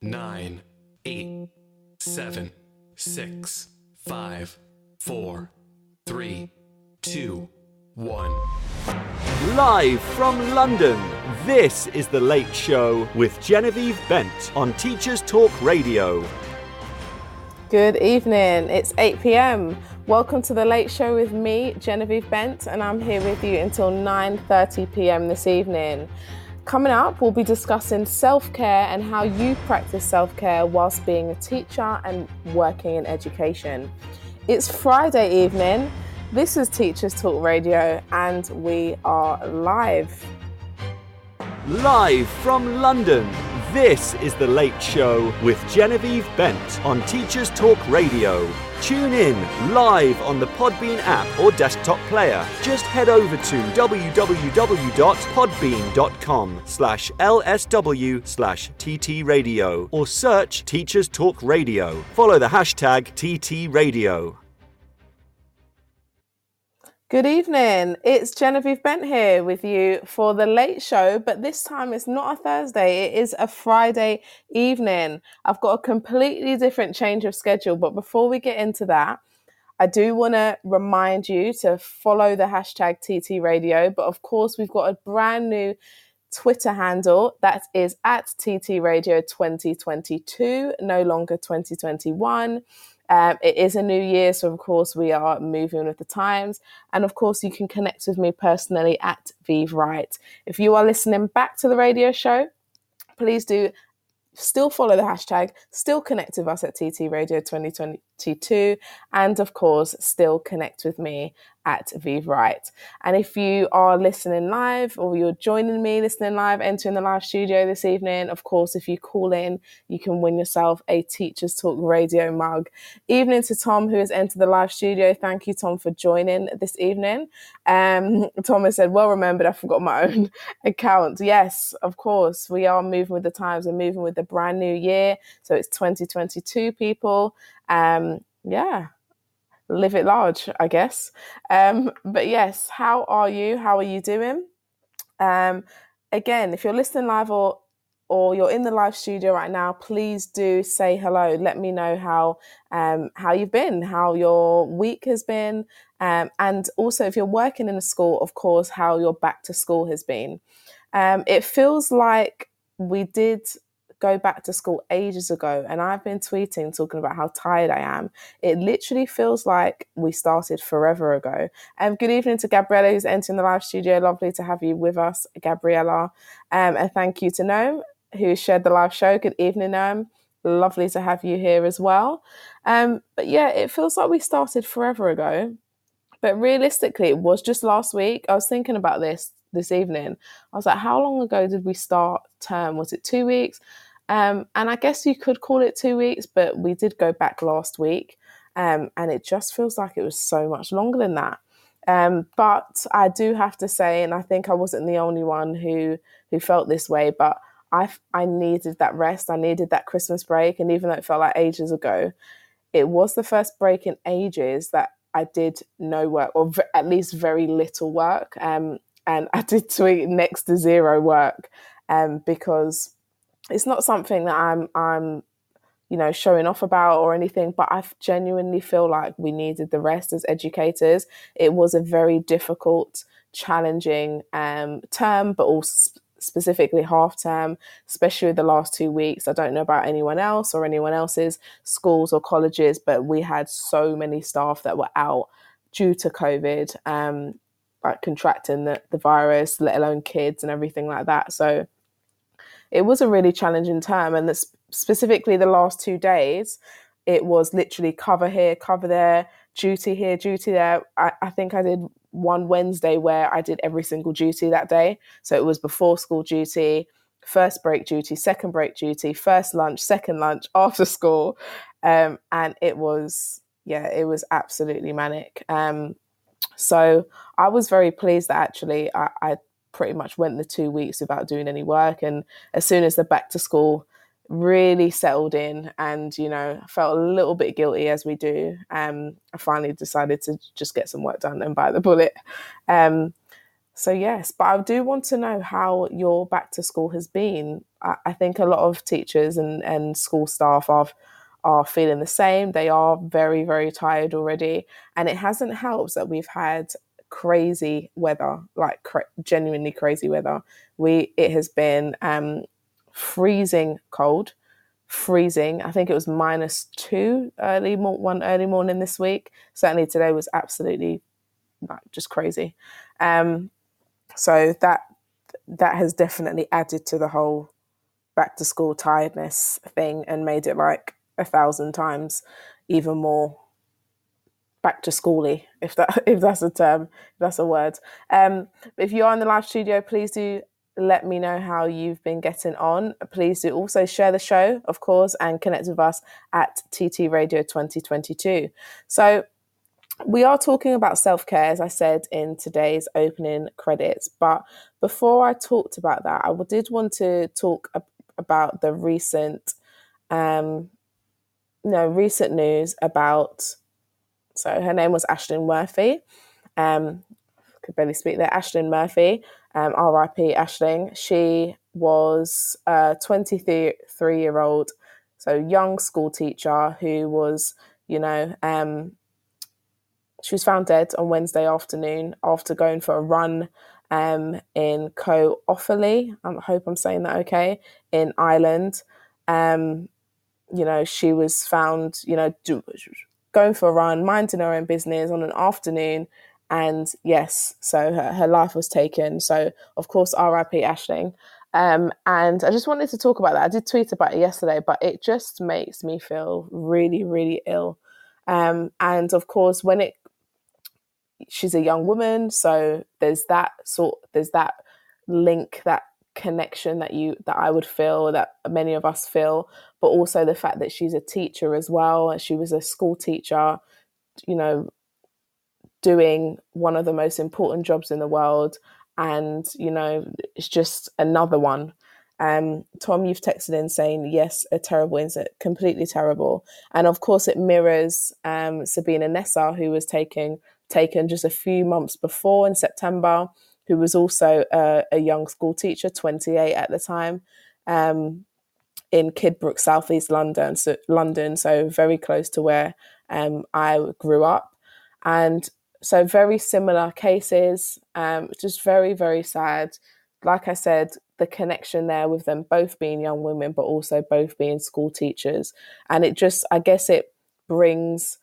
nine, eight, seven, six, five, four, three, two, one. Live from London, this is The Late Show with Genevieve Bent on Teachers Talk Radio. Good evening. It's 8 p.m. Welcome to the Late Show with me, Genevieve Bent, and I'm here with you until 9:30 p.m. this evening. Coming up, we'll be discussing self-care and how you practice self-care whilst being a teacher and working in education. It's Friday evening. This is Teachers Talk Radio, and we are live. Live from London, this is The Late Show with Genevieve Bent on Teachers Talk Radio. Tune in live on the Podbean app or desktop player. Just head over to www.podbean.com slash lsw slash ttradio or search Teachers Talk Radio. Follow the hashtag TTRadio. Good evening. It's Genevieve Bent here with you for the late show, but this time it's not a Thursday, it is a Friday evening. I've got a completely different change of schedule, but before we get into that, I do want to remind you to follow the hashtag TT Radio, but of course, we've got a brand new Twitter handle that is at TT Radio 2022, no longer 2021. Um, it is a new year, so of course we are moving with the times. And of course, you can connect with me personally at Vive Right. If you are listening back to the radio show, please do still follow the hashtag, still connect with us at TT Radio 2022, and of course, still connect with me at Vive Right. And if you are listening live or you're joining me listening live, entering the live studio this evening, of course, if you call in, you can win yourself a Teachers Talk radio mug. Evening to Tom, who has entered the live studio. Thank you, Tom, for joining this evening. Um, Thomas said, Well remembered, I forgot my own account. Yes, of course, we are moving with the times, we're moving with the brand new year. So it's 2022, people. Um, yeah, live it large, I guess. Um, but yes, how are you? How are you doing? Um, again, if you're listening live or or you're in the live studio right now, please do say hello. Let me know how um, how you've been, how your week has been, um, and also if you're working in a school, of course, how your back to school has been. Um, it feels like we did go back to school ages ago and I've been tweeting talking about how tired I am. It literally feels like we started forever ago. And um, good evening to Gabriella who's entering the live studio. Lovely to have you with us, Gabriella. Um, and thank you to Noam who shared the live show. Good evening, Noam. Lovely to have you here as well. Um, but yeah, it feels like we started forever ago. But realistically, it was just last week. I was thinking about this this evening. I was like, how long ago did we start term? Was it two weeks? Um, and I guess you could call it two weeks, but we did go back last week. Um, and it just feels like it was so much longer than that. Um, but I do have to say, and I think I wasn't the only one who who felt this way, but I I needed that rest. I needed that Christmas break, and even though it felt like ages ago, it was the first break in ages that I did no work, or v- at least very little work. Um, and I did tweet next to zero work, um, because it's not something that I'm I'm you know showing off about or anything but I genuinely feel like we needed the rest as educators. It was a very difficult challenging um, term but also specifically half term especially the last two weeks. I don't know about anyone else or anyone else's schools or colleges but we had so many staff that were out due to covid um, like contracting the, the virus let alone kids and everything like that. So it was a really challenging term. And specifically the last two days, it was literally cover here, cover there, duty here, duty there. I, I think I did one Wednesday where I did every single duty that day. So it was before school duty, first break duty, second break duty, first lunch, second lunch, after school. Um, and it was, yeah, it was absolutely manic. Um, so I was very pleased that actually I, I pretty much went the two weeks without doing any work. And as soon as the back to school really settled in and, you know, felt a little bit guilty as we do, um, I finally decided to just get some work done and bite the bullet. Um, so yes, but I do want to know how your back to school has been. I, I think a lot of teachers and, and school staff are are feeling the same. They are very, very tired already. And it hasn't helped that we've had crazy weather, like cra- genuinely crazy weather. We it has been um, freezing cold, freezing. I think it was minus two early one early morning this week. Certainly today was absolutely like, just crazy. Um, so that that has definitely added to the whole back to school tiredness thing and made it like a thousand times even more back to schooly if that if that's a term if that's a word um if you're in the live studio please do let me know how you've been getting on please do also share the show of course and connect with us at tt radio 2022 so we are talking about self care, as I said in today's opening credits. But before I talked about that, I did want to talk about the recent um, no recent news about so her name was Ashling Murphy. Um, could barely speak there. Ashling Murphy, um, R.I.P. Ashling. She was a 23 year old, so young school teacher who was, you know, um, she was found dead on Wednesday afternoon after going for a run um, in Co Offaly. I hope I'm saying that okay in Ireland. Um, you know, she was found, you know, do, going for a run, minding her own business on an afternoon. And yes, so her, her life was taken. So, of course, RIP Ashling. Um, and I just wanted to talk about that. I did tweet about it yesterday, but it just makes me feel really, really ill. Um, and of course, when it, she's a young woman, so there's that sort, there's that link, that connection that you that I would feel that many of us feel but also the fact that she's a teacher as well she was a school teacher you know doing one of the most important jobs in the world and you know it's just another one. Um, Tom, you've texted in saying yes, a terrible incident, completely terrible, and of course it mirrors um, Sabina Nessa, who was taken taken just a few months before in September, who was also a, a young school teacher, 28 at the time, um, in Kidbrooke, southeast London. So London, so very close to where um, I grew up, and so very similar cases. Um, just very very sad. Like I said, the connection there with them both being young women, but also both being school teachers, and it just I guess it brings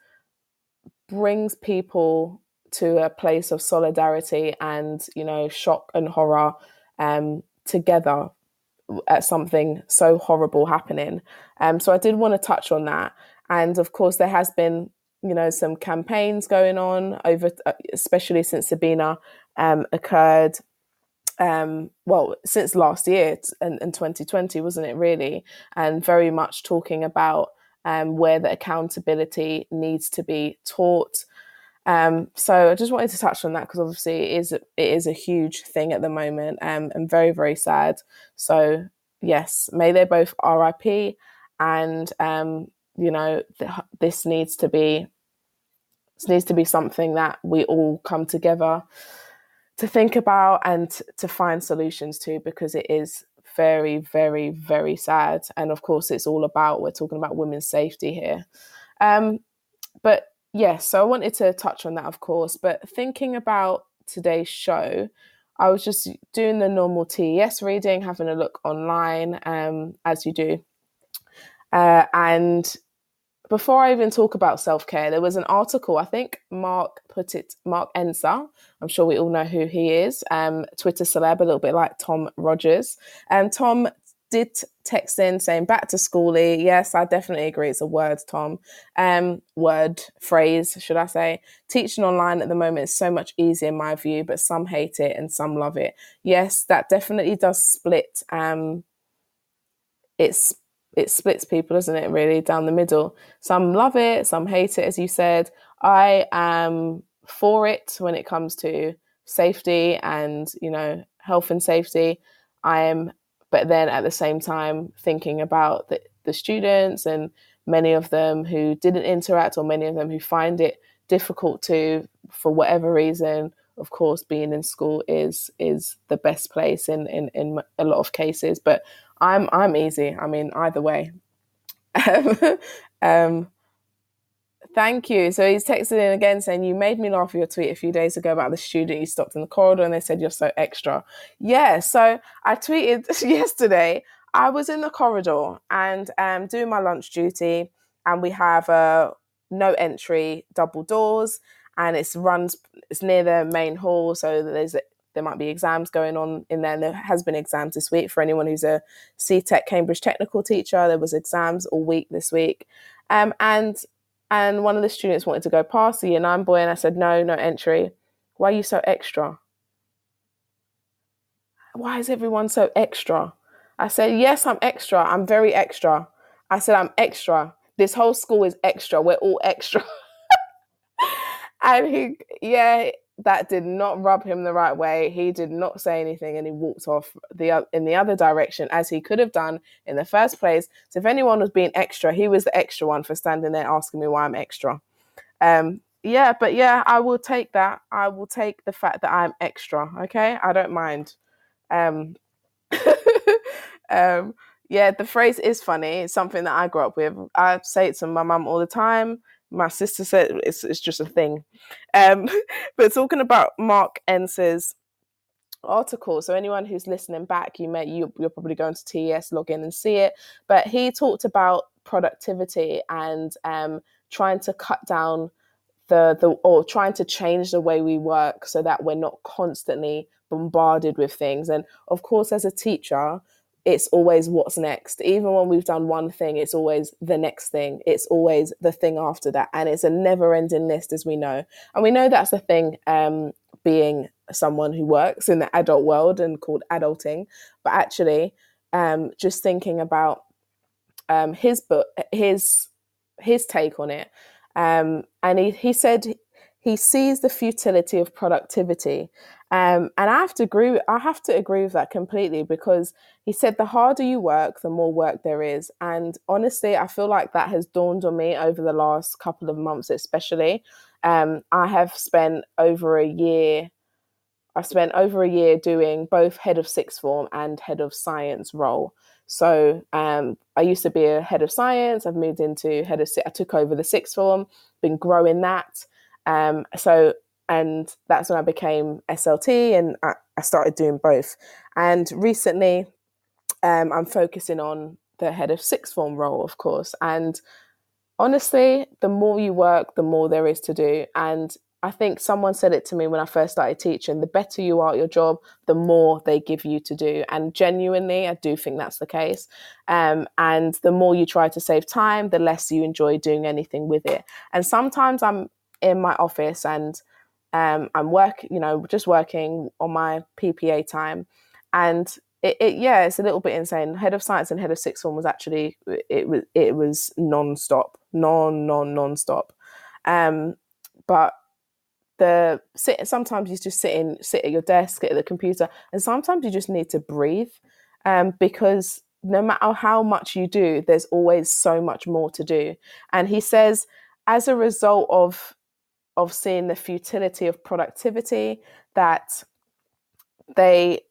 brings people to a place of solidarity and you know shock and horror um, together at something so horrible happening. Um, so I did want to touch on that, and of course there has been you know some campaigns going on over, uh, especially since Sabina um, occurred. Um, well, since last year in 2020, wasn't it really? And very much talking about um, where the accountability needs to be taught um, so I just wanted to touch on that because obviously it is it is a huge thing at the moment um, and very very sad. So yes, may they both RIP, and um, you know th- this needs to be this needs to be something that we all come together to think about and to find solutions to because it is very very very sad and of course it's all about we're talking about women's safety here um, but yes, so I wanted to touch on that, of course. But thinking about today's show, I was just doing the normal TES reading, having a look online, um, as you do. Uh, and before I even talk about self care, there was an article, I think Mark put it, Mark Enser, I'm sure we all know who he is, um, Twitter celeb, a little bit like Tom Rogers. And Tom did text in saying back to schooly. Yes, I definitely agree. It's a word, Tom. Um, word, phrase, should I say. Teaching online at the moment is so much easier in my view, but some hate it and some love it. Yes, that definitely does split. Um, it's it splits people, doesn't it? Really down the middle. Some love it, some hate it, as you said. I am for it when it comes to safety and you know health and safety. I am but then at the same time thinking about the, the students and many of them who didn't interact or many of them who find it difficult to for whatever reason of course, being in school is is the best place in in, in a lot of cases. But I'm I'm easy. I mean, either way. um, Thank you. So he's texted in again saying, You made me laugh with your tweet a few days ago about the student you stopped in the corridor and they said you're so extra. Yeah. So I tweeted yesterday, I was in the corridor and um, doing my lunch duty, and we have a no entry double doors and it's runs it's near the main hall so there's there might be exams going on in there and there has been exams this week for anyone who's a CTEC Cambridge technical teacher there was exams all week this week um, and and one of the students wanted to go past the year nine boy, and I said, no, no entry. Why are you so extra? Why is everyone so extra? I said, yes, I'm extra. I'm very extra. I said, I'm extra. This whole school is extra. We're all extra. and he, yeah, that did not rub him the right way. He did not say anything and he walked off the in the other direction as he could have done in the first place. So if anyone was being extra, he was the extra one for standing there asking me why I'm extra. Um, yeah, but yeah, I will take that. I will take the fact that I'm extra. Okay, I don't mind. Um, um, yeah, the phrase is funny. It's something that I grew up with. I say it to my mum all the time my sister said it's, it's just a thing. Um, but talking about Mark Enser's article, so anyone who's listening back, you may you, you're probably going to TES, log in and see it. But he talked about productivity and um, trying to cut down the the or trying to change the way we work so that we're not constantly bombarded with things. And of course, as a teacher, it's always what's next. Even when we've done one thing, it's always the next thing. It's always the thing after that. And it's a never ending list, as we know. And we know that's the thing, um, being someone who works in the adult world and called adulting. But actually, um, just thinking about um, his book, his his take on it, um, and he, he said he sees the futility of productivity um, and I have to agree. I have to agree with that completely because he said the harder you work, the more work there is. And honestly, I feel like that has dawned on me over the last couple of months, especially. Um, I have spent over a year. I've spent over a year doing both head of sixth form and head of science role. So um, I used to be a head of science. I've moved into head of. I took over the sixth form. Been growing that. Um, so and that's when I became SLT and I, I started doing both. And recently, um, I'm focusing on the head of sixth form role, of course. And honestly, the more you work, the more there is to do. And I think someone said it to me when I first started teaching the better you are at your job, the more they give you to do. And genuinely, I do think that's the case. Um, and the more you try to save time, the less you enjoy doing anything with it. And sometimes I'm in my office and um, I'm work, you know, just working on my PPA time, and it, it, yeah, it's a little bit insane. Head of science and head of sixth form was actually it was it was non-stop, non non non-stop. Um, but the sit sometimes you just sit in sit at your desk at the computer, and sometimes you just need to breathe, um, because no matter how much you do, there's always so much more to do. And he says, as a result of of seeing the futility of productivity that they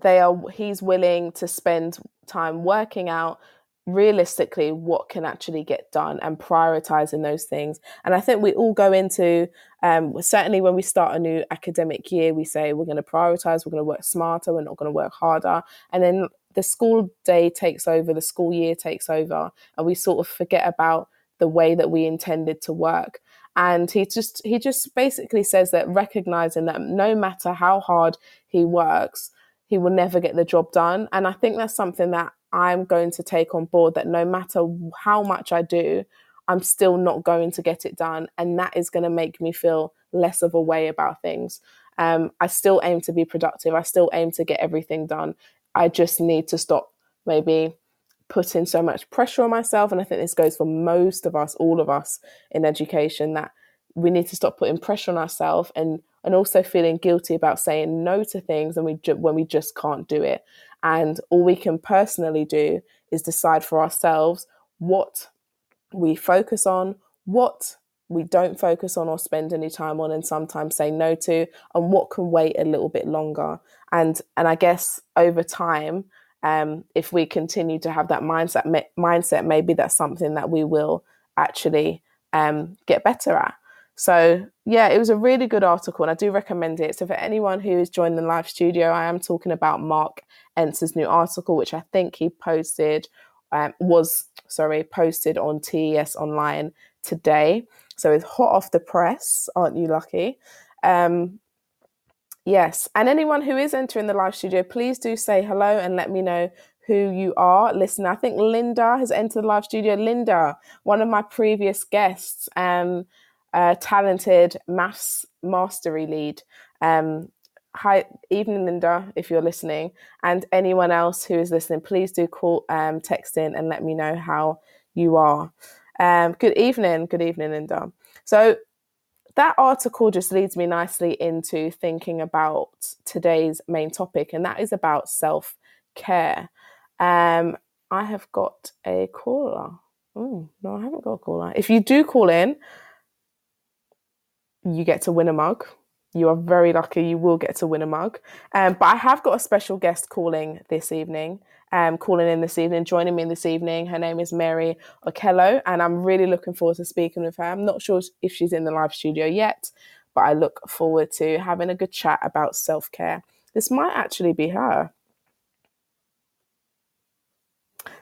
they are he's willing to spend time working out realistically what can actually get done and prioritizing those things. And i think we all go into um, certainly when we start a new academic year we say we're going to prioritize we're going to work smarter we're not going to work harder. And then the school day takes over the school year takes over and we sort of forget about the way that we intended to work and he just he just basically says that recognizing that no matter how hard he works he will never get the job done. And i think that's something that i'm going to take on board that no matter how much i do i'm still not going to get it done. And that is going to make me feel less of a way about things. Um, i still aim to be productive. I still aim to get everything done. I just need to stop maybe putting so much pressure on myself. And I think this goes for most of us, all of us in education, that we need to stop putting pressure on ourselves and and also feeling guilty about saying no to things and we ju- when we just can't do it. And all we can personally do is decide for ourselves what we focus on, what we don't focus on or spend any time on and sometimes say no to and what can wait a little bit longer and and i guess over time um, if we continue to have that mindset mindset maybe that's something that we will actually um, get better at. So yeah it was a really good article and i do recommend it. So for anyone who is joining the live studio i am talking about mark enser's new article which i think he posted um, was sorry posted on tes online today. So it's hot off the press, aren't you lucky? Um, yes. And anyone who is entering the live studio, please do say hello and let me know who you are. Listen, I think Linda has entered the live studio. Linda, one of my previous guests, um, a talented maths mastery lead. Um, hi, evening, Linda, if you're listening, and anyone else who is listening, please do call, um, text in and let me know how you are. Um, good evening, good evening, Linda. So that article just leads me nicely into thinking about today's main topic, and that is about self care. Um, I have got a caller. Oh, no, I haven't got a caller. If you do call in, you get to win a mug. You are very lucky. You will get to win a mug. Um, but I have got a special guest calling this evening um, calling in this evening, joining me this evening. Her name is Mary Okello, and I'm really looking forward to speaking with her. I'm not sure if she's in the live studio yet, but I look forward to having a good chat about self care. This might actually be her.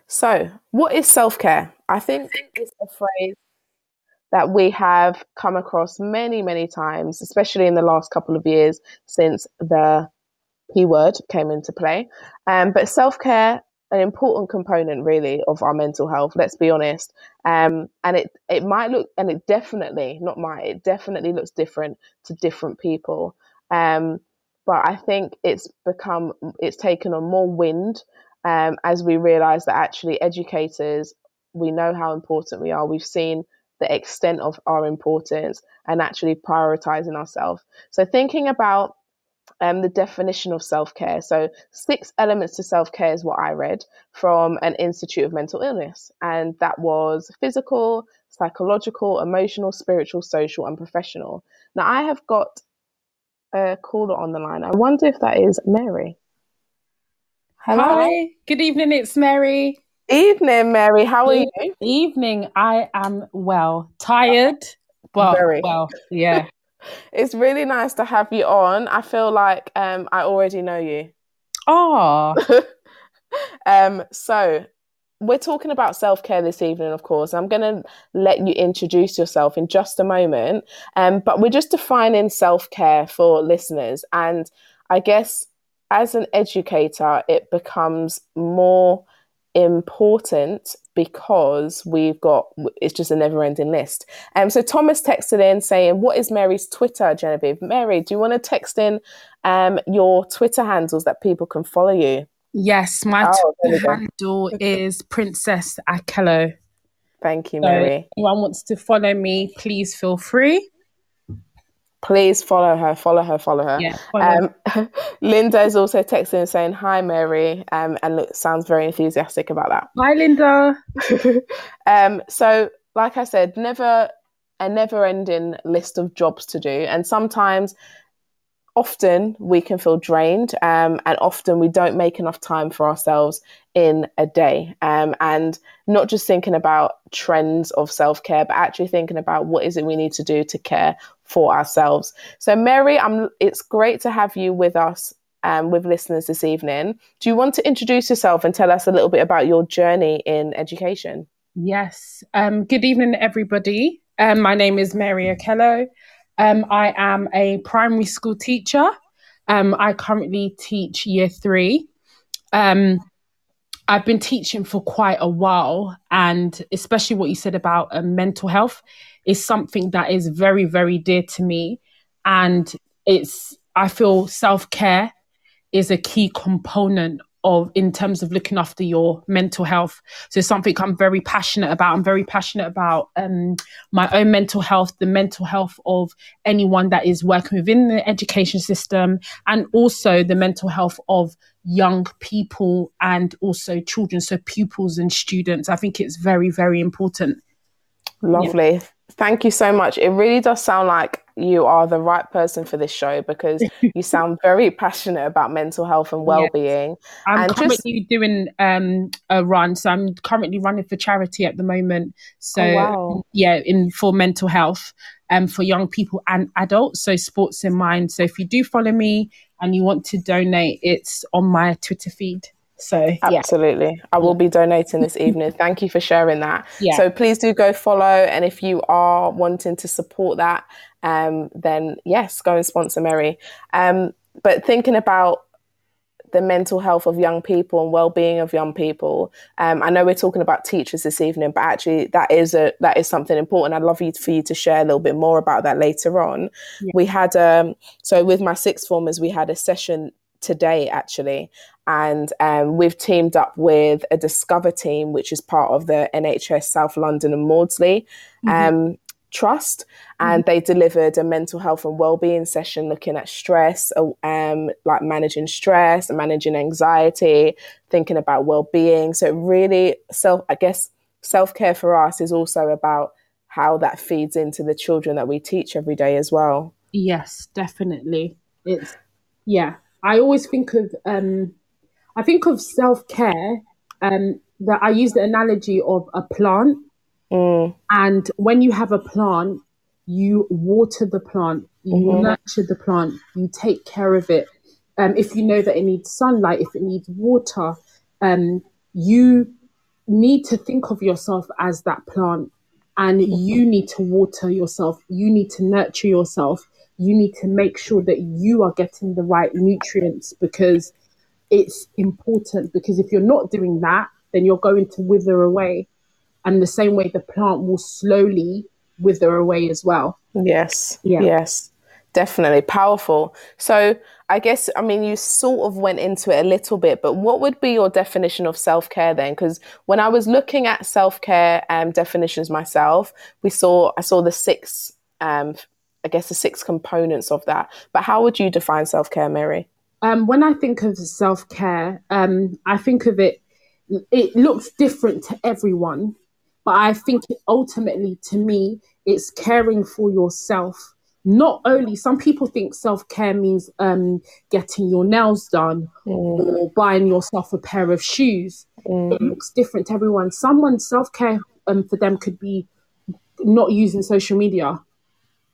So, what is self care? I think it's a phrase that we have come across many, many times, especially in the last couple of years since the P word came into play. Um, but self care, an important component really of our mental health. Let's be honest. Um, and it it might look, and it definitely not might, it definitely looks different to different people. Um, but I think it's become it's taken on more wind um, as we realise that actually educators we know how important we are. We've seen the extent of our importance and actually prioritizing ourselves. So thinking about um, the definition of self care. So, six elements to self care is what I read from an Institute of Mental Illness, and that was physical, psychological, emotional, spiritual, social, and professional. Now, I have got a caller on the line. I wonder if that is Mary. Hello. Hi. Good evening. It's Mary. Evening, Mary. How are you? Evening. I am well. Tired, but Very. well. Yeah it's really nice to have you on. I feel like um, I already know you. Oh. um, so we're talking about self care this evening, of course. I'm going to let you introduce yourself in just a moment. Um, but we're just defining self care for listeners. And I guess as an educator, it becomes more important because we've got it's just a never ending list. Um, so Thomas texted in saying, What is Mary's Twitter, Genevieve? Mary, do you want to text in um, your Twitter handles that people can follow you? Yes, my oh, Twitter handle is Princess Akello. Thank you, Mary. So anyone wants to follow me, please feel free please follow her, follow her, follow her. Yeah, follow. Um, Linda is also texting saying, Hi, Mary, um, and look, sounds very enthusiastic about that. Hi, Linda. um, so, like I said, never a never ending list of jobs to do. And sometimes often we can feel drained um, and often we don't make enough time for ourselves in a day um, and not just thinking about trends of self-care but actually thinking about what is it we need to do to care for ourselves. So mary I'm, it's great to have you with us um, with listeners this evening. Do you want to introduce yourself and tell us a little bit about your journey in education? Yes. Um, good evening everybody. Um, my name is mary okello. Um, I am a primary school teacher. Um, I currently teach year three. Um, I've been teaching for quite a while, and especially what you said about uh, mental health is something that is very, very dear to me. And it's, I feel self care is a key component of in terms of looking after your mental health. So something I'm very passionate about. I'm very passionate about um, my own mental health, the mental health of anyone that is working within the education system, and also the mental health of young people and also children, so pupils and students. I think it's very, very important. Lovely. Yeah. Thank you so much. It really does sound like you are the right person for this show because you sound very passionate about mental health and well-being. Yes. I'm and currently just... doing um, a run, so I'm currently running for charity at the moment. So oh, wow. yeah, in for mental health um, for young people and adults. So sports in mind. So if you do follow me and you want to donate, it's on my Twitter feed. So absolutely, yeah. I will be donating this evening. Thank you for sharing that. Yeah. So please do go follow, and if you are wanting to support that, um, then yes, go and sponsor Mary. Um, but thinking about the mental health of young people and well-being of young people. Um, I know we're talking about teachers this evening, but actually that is a that is something important. I'd love you for you to share a little bit more about that later on. Yeah. We had um, so with my sixth formers, we had a session today actually. And um, we've teamed up with a discover team which is part of the nhs south london and maudsley mm-hmm. um, trust. And mm-hmm. they delivered a mental health and well-being session looking at stress uh, um, like managing stress and managing anxiety thinking about well-being. So really self i guess self-care for us is also about how that feeds into the children that we teach every day as well. Yes definitely. It's yeah I always think of um, I think of self care. Um, that I use the analogy of a plant, mm. and when you have a plant, you water the plant, you mm-hmm. nurture the plant, you take care of it. Um, if you know that it needs sunlight, if it needs water, um, you need to think of yourself as that plant, and mm-hmm. you need to water yourself. You need to nurture yourself you need to make sure that you are getting the right nutrients because it's important. Because if you're not doing that, then you're going to wither away. And the same way, the plant will slowly wither away as well. Yes. Yeah. Yes. Definitely powerful. So, I guess, I mean, you sort of went into it a little bit, but what would be your definition of self care then? Because when I was looking at self care um, definitions myself, we saw, I saw the six um, I guess, the six components of that. But how would you define self care, Mary? Um, when I think of self care, um, I think of it, it looks different to everyone. But I think ultimately, to me, it's caring for yourself. Not only, some people think self care means um, getting your nails done mm. or buying yourself a pair of shoes. Mm. It looks different to everyone. Someone self care um, for them could be not using social media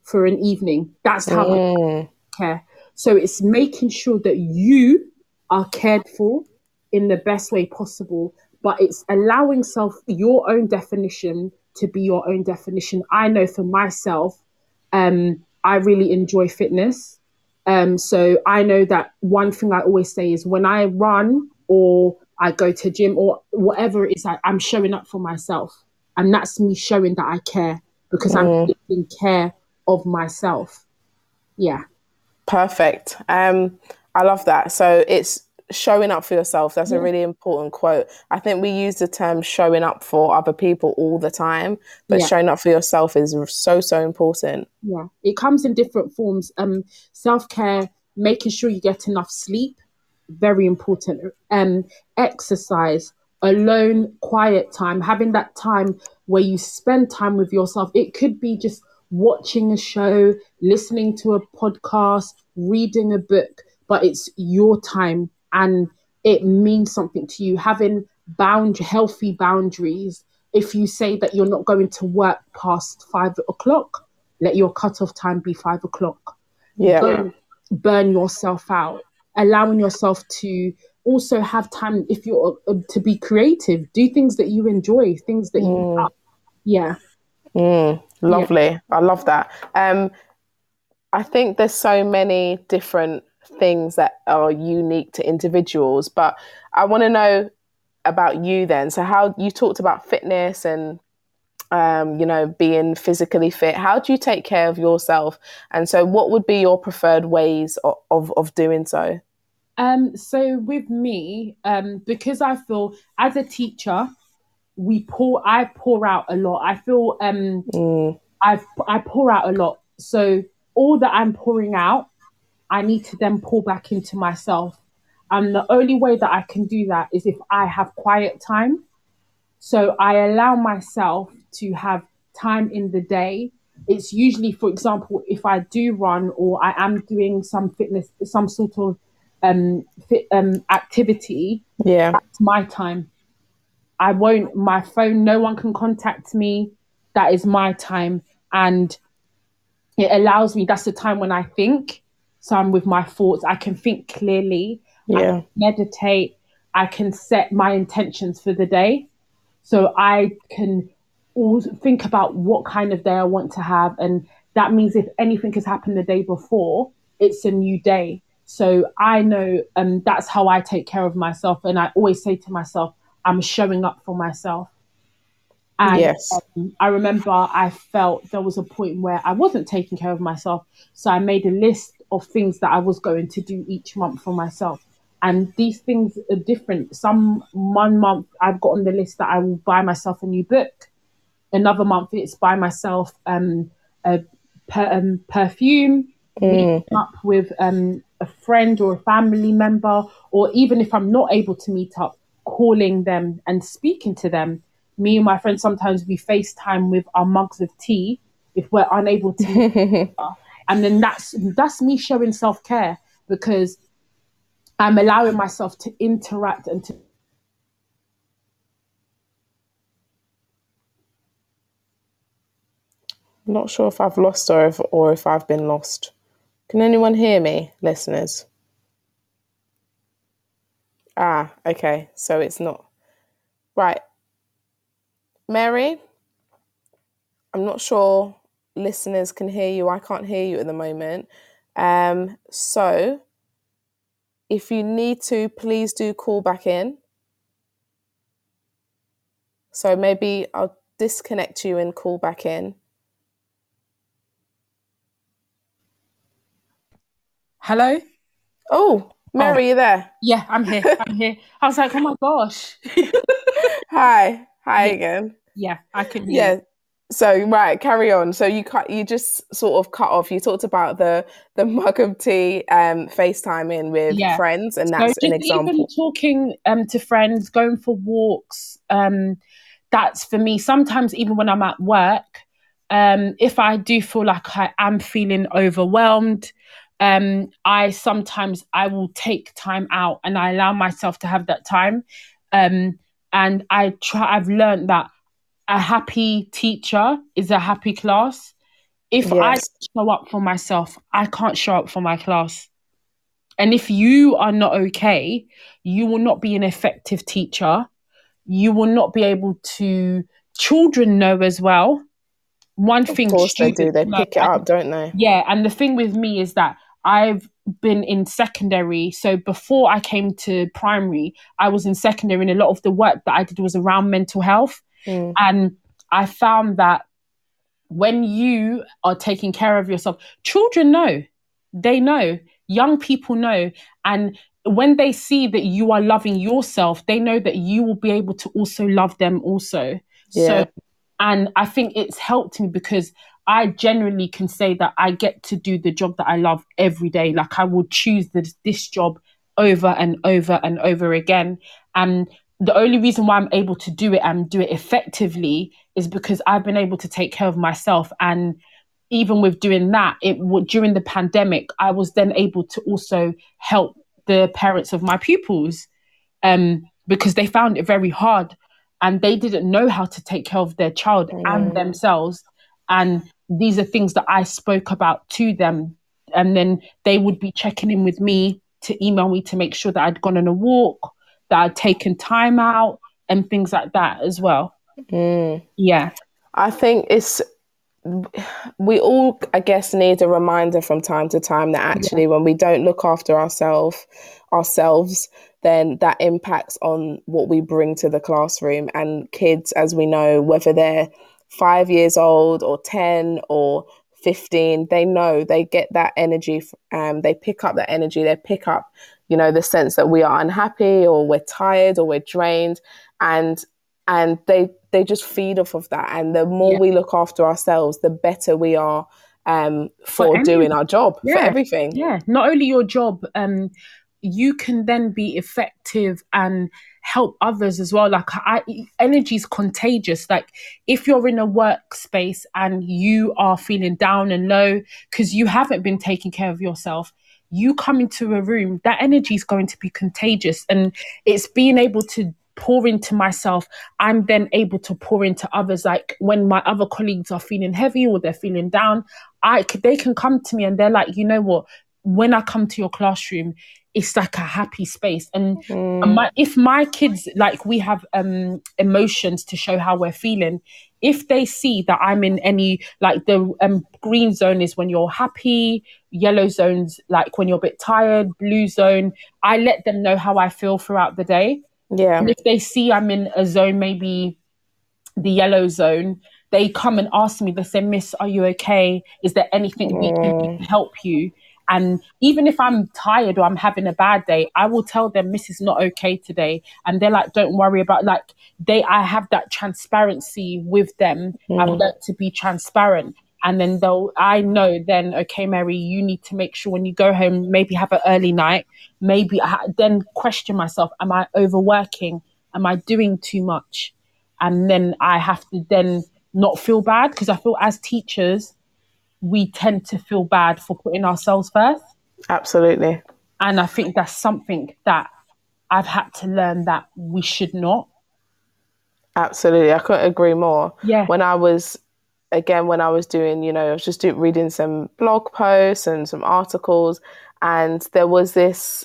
for an evening. That's how mm. I care. So it's making sure that you are cared for in the best way possible, but it's allowing self your own definition to be your own definition. I know for myself, um, I really enjoy fitness. Um, so I know that one thing I always say is when I run or I go to gym or whatever it is, I, I'm showing up for myself. And that's me showing that I care because mm. I'm taking care of myself. Yeah. Perfect. Um, I love that. So it's showing up for yourself. That's yeah. a really important quote. I think we use the term showing up for other people all the time, but yeah. showing up for yourself is so, so important. Yeah. It comes in different forms. Um, self care, making sure you get enough sleep, very important. Um, exercise, alone, quiet time, having that time where you spend time with yourself. It could be just watching a show, listening to a podcast, reading a book, but it's your time and it means something to you. Having bound healthy boundaries. If you say that you're not going to work past five o'clock, let your cutoff time be five o'clock. Yeah. Don't burn yourself out. Allowing yourself to also have time if you're uh, to be creative, do things that you enjoy, things that mm. you yeah. Mm. Lovely. Yeah. I love that. Um, I think there's so many different things that are unique to individuals, but I want to know about you then. So, how you talked about fitness and um, you know, being physically fit. How do you take care of yourself? And so, what would be your preferred ways of, of, of doing so? Um, so, with me, um, because I feel as a teacher, we pour I pour out a lot. I feel um mm. I I pour out a lot. So all that I'm pouring out, I need to then pour back into myself. And the only way that I can do that is if I have quiet time. So I allow myself to have time in the day. It's usually, for example, if I do run or I am doing some fitness, some sort of um, fit, um, activity. Yeah. That's my time. I won't, my phone, no one can contact me. That is my time. And it allows me, that's the time when I think. So I'm with my thoughts. I can think clearly. Yeah. I meditate. I can set my intentions for the day. So I can always think about what kind of day I want to have. And that means if anything has happened the day before, it's a new day. So I know um, that's how I take care of myself. And I always say to myself, I'm showing up for myself. And Yes. um, I remember I felt there was a point where I wasn't taking care of myself. So I made a list of things that I was going to do each month for myself. And these things are different. Some one month I've got on the list that I will buy myself a new book. Another month it's buy myself um, a per, um, perfume, meet up with um, a friend or a family member, or even if I'm not able to meet up, calling them and speaking to them. Me and my friends sometimes we FaceTime with our mugs of tea if we're unable to meet each other. and then that's that's me showing self-care because I'm allowing myself to interact and to I'm not sure if I've lost or if or if I've been lost. Can anyone hear me, listeners? Ah, okay. So it's not right. Mary, I'm not sure listeners can hear you. I can't hear you at the moment. Um, so if you need to, please do call back in. So maybe I'll disconnect you and call back in. Hello? Oh, Mary, you there? Yeah, I'm here. I'm here. I was like, oh my gosh. Hi, hi again. yeah, I can hear. Yeah. So right, carry on. So you cut, you just sort of cut off. You talked about the the mug of tea, um, FaceTiming with Yeah. friends, and So that's an example. Even talking um, to friends, going for walks, um, that's for me. Sometimes even when I'm at work, um, if I do feel like I am feeling overwhelmed, um, I sometimes I will take time out and I allow myself to have that time. Um, and I try. I've learned that a happy teacher is a happy class. If I show up for myself, I can't show up for my class. And if you are not okay, you will not be an effective teacher. You will not be able to. Children know as well. One Of thing, course they do. They know, pick it up, don't they? yeah, and the thing with me is that I've been in secondary. So before I came to primary, I was in secondary, and a lot of the work that I did was around mental health. Mm. And I found that when you are taking care of yourself, children know, they know, young people know. And when they see that you are loving yourself, they know that you will be able to also love them also. Yeah. So, and I think it's helped me because I generally can say that I get to do the job that I love every day. Like I will choose this, this job over and over and over again. And the only reason why I'm able to do it and do it effectively is because I've been able to take care of myself. And even with doing that, it during the pandemic, I was then able to also help the parents of my pupils um, because they found it very hard and they didn't know how to take care of their child and themselves. And these are things that I spoke about to them. And then they would be checking in with me to email me to make sure that I'd gone on a walk, that I'd taken time out, and things like that as well. Mm. Yeah. I think it's we all, I guess, need a reminder from time to time that actually, when we don't look after ourselves, ourselves, then that impacts on what we bring to the classroom. And kids, as we know, whether they're five years old or ten or 15 they know they get that energy um, they pick up that energy they pick up you know the sense that we are unhappy or we're tired or we're drained and and they they just feed off of that and the more Yeah. we look after ourselves the better we are um, for any- doing our job for everything Yeah. Not only your job, um, you can then be effective and help others as well. Like I, energy is contagious. Like if you're in a workspace and you are feeling down and low because you haven't been taking care of yourself, you come into a room, that energy is going to be contagious. And it's being able to pour into myself, I'm then able to pour into others. Like when my other colleagues are feeling heavy or they're feeling down, I they can come to me and they're like, you know what? When I come to your classroom, it's like a happy space. And Mm. my, if my kids like we have um emotions to show how we're feeling, if they see that I'm in any like the um, green zone is when you're happy, yellow zones like when you're a bit tired, blue zone, I let them know how I feel throughout the day. Yeah. And if they see I'm in a zone, maybe the yellow zone, they come and ask me, they say, Miss, are you okay? Is there anything we can help you? And even if I'm tired or I'm having a bad day, I will tell them, this is not okay today. And they're like, don't worry about like they I have that transparency with them. I've mm. learned to be transparent. And then they'll I know then, okay, Mary, you need to make sure when you go home, maybe have an early night, maybe I then question myself, am I overworking? Am I doing too much? and then I have to then not feel bad because I feel as teachers we tend to feel bad for putting ourselves first Absolutely. and I think that's something that I've had to learn that we should not Absolutely. I couldn't agree more. Yeah. When I was, again, when I was doing, you know, I was just do, reading some blog posts and some articles, and there was this,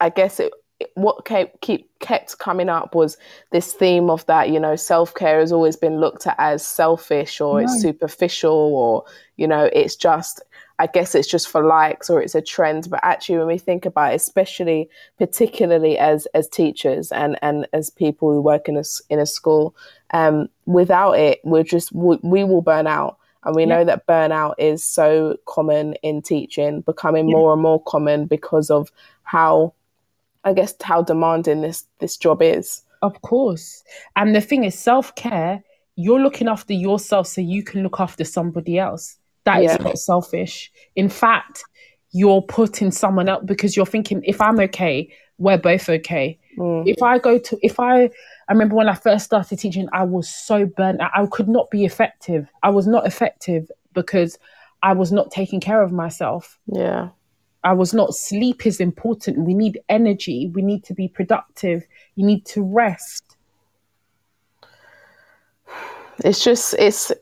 I guess it, it- what kept, keep, kept coming up was this theme of that, you know, self care has always been looked at as selfish or it's superficial or, you know, it's just, I guess it's just for likes or it's a trend. But actually, when we think about it, especially particularly as as teachers and and as people who work in a in a school, um, without it, we're just we, we will burn out. And we know that burnout is so common in teaching, becoming more and more common because of how, I guess, how demanding this this job is. of course. And the thing is self-care you're looking after yourself so you can look after somebody else. That is Yeah. not selfish. In fact you're putting someone up because you're thinking if I'm okay we're both okay. Mm. If I go to if I I remember when I first started teaching I was so burnt out. I could not be effective. I was not effective because I was not taking care of myself. Yeah. I was not sleep is important we need energy we need to be productive you need to rest It's just it's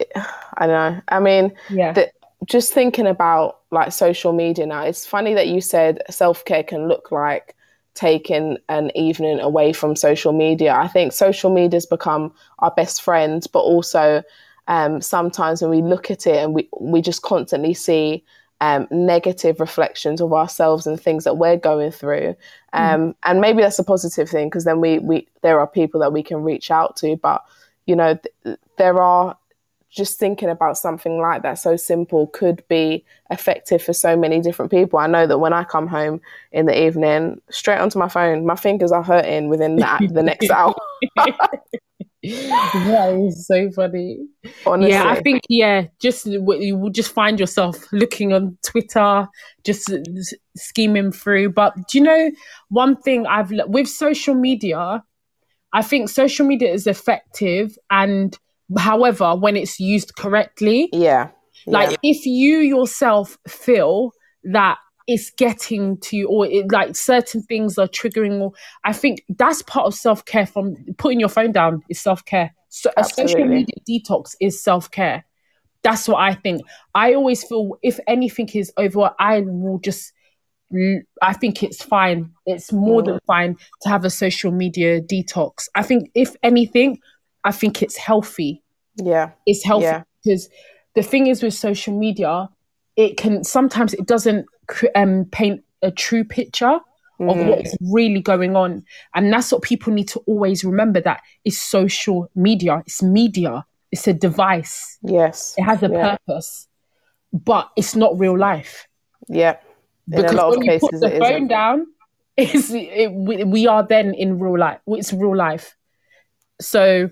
I don't know. I mean, Yeah. the, just thinking about like social media now. It's funny that you said self care can look like taking an evening away from social media. I think social media's become our best friend, but also um, sometimes when we look at it and we we just constantly see um, negative reflections of ourselves and things that we're going through. Um, And maybe that's a positive thing because then we, we there are people that we can reach out to. But you know, th- there are just thinking about something like that so simple could be effective for so many different people. I know that when I come home in the evening, straight onto my phone, my fingers are hurting within the, the next hour. that is so funny. Honestly, Yeah, I think yeah, just you will just find yourself looking on Twitter, just scheming through. But do you know one thing I've le- with social media? I think social media is effective, and however, when it's used correctly, yeah, like yeah. if you yourself feel that it's getting to you or it, like certain things are triggering or i think that's part of self-care from putting your phone down is self-care. So a social media detox is self-care. That's what i think. I always feel if anything is over i will just i think it's fine. It's more than mm. fine to have a social media detox. I think if anything i think it's healthy. Yeah, it's healthy Yeah. because the thing is with social media it can sometimes it doesn't um, paint a true picture of what's really going on. And that's what people need to always remember that it's social media it's media it's a device. Yes, it has a yeah, purpose but it's not real life. Yeah. In a because lot of when you put cases, the it phone isn't. down it's, it, we, we are then in real life it's real life. So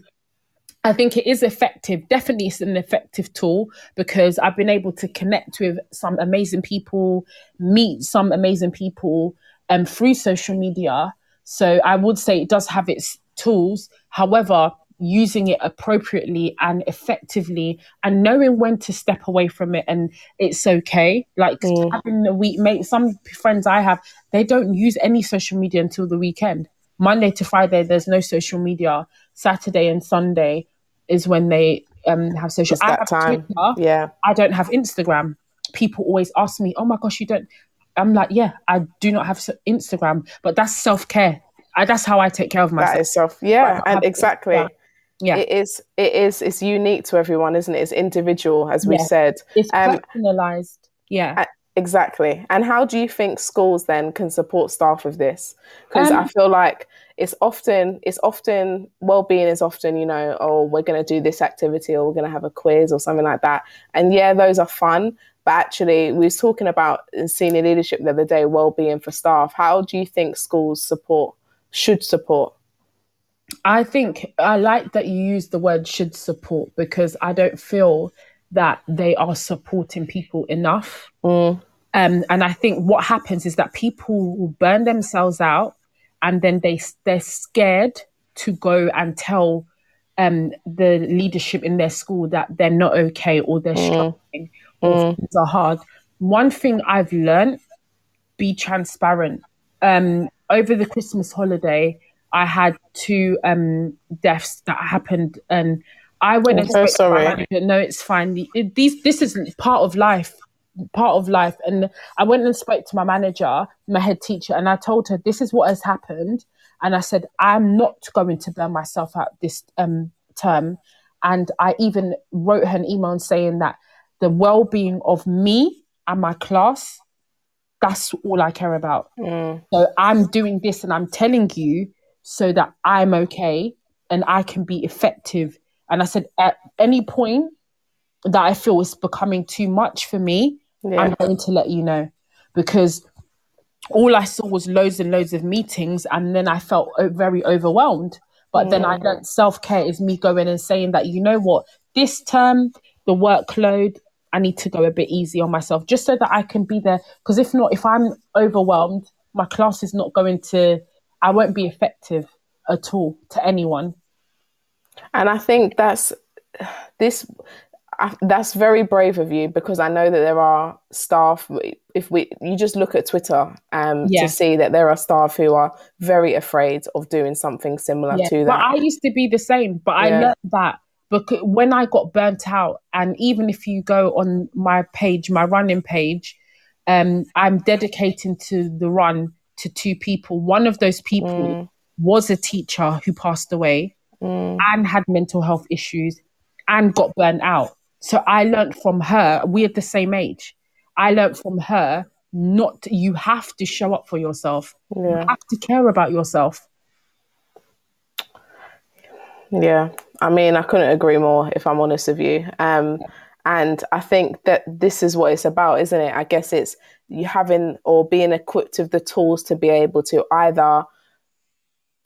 I think it is effective. Definitely, it's an effective tool because I've been able to connect with some amazing people, meet some amazing people um, through social media. So I would say it does have its tools. However, using it appropriately and effectively and knowing when to step away from it and it's okay like Mm. having a week mate some friends i have they don't use any social media until the weekend monday to friday there's no social media saturday and sunday is when they um have social It's I that have time. Twitter, Yeah. I don't have Instagram. People always ask me, "Oh my gosh, you don't?" I'm like, "Yeah, I do not have Instagram, but that's self care. That's how I take care of myself." That is self. Yeah, and exactly. yeah. yeah, It is. It is. It's unique to everyone, isn't it? It's individual, as we Yeah. said. it's um, personalized. Yeah, Exactly. And how do you think schools then can support staff with this? Because Um, I feel like it's often it's often well-being is often you know oh we're going to do this activity or we're going to have a quiz or something like that and yeah those are fun but actually we was talking about in senior leadership the other day well-being for staff how do you think schools support should support I think I like that you use the word should support because I don't feel that they are supporting people enough. Mm. Um, and I think what happens is that people will burn themselves out, and then they they're scared to go and tell um, the leadership in their school that they're not okay or they're struggling or things are hard. One thing I've learned: be transparent. Um, over the Christmas holiday, I had two um, deaths that happened, and I went and so spoke to my sorry. manager. No, it's fine. It- these this is part of life part of life. And I went and spoke to my manager, my head teacher, and I told her this is what has happened. And I said, I'm not going to burn myself out this um, term. And I even wrote her an email saying that the well being of me and my class, that's all I care about. Mm. So I'm doing this and I'm telling you so that I'm okay and I can be effective. And I said, at any point that I feel is becoming too much for me, Yeah. I'm going to let you know because all I saw was loads and loads of meetings, and then I felt very overwhelmed. But then I learned self care is me going and saying that you know what, this term the workload I need to go a bit easy on myself just so that I can be there. Because if not, if I'm overwhelmed, my class is not going to. I won't be effective at all to anyone. And I think that's this. I- That's very brave of you because I know that there are staff. If we, you just look at Twitter um, Yeah. to see that there are staff who are very afraid of doing something similar Yeah, to But that. I used to be the same, but I Yeah. learned that because when I got burnt out, and even if you go on my page, my running page, um, I'm dedicating to the run to two people. One of those people Mm. was a teacher who passed away and had mental health issues and got burnt out. So I learned from her, we're the same age. I learned from her not you have to show up for yourself. You Yeah. have to care about yourself. Yeah, I mean, I couldn't agree more if I'm honest with you. Um, and I think that this is what it's about, isn't it? I guess it's you having or being equipped with the tools to be able to either,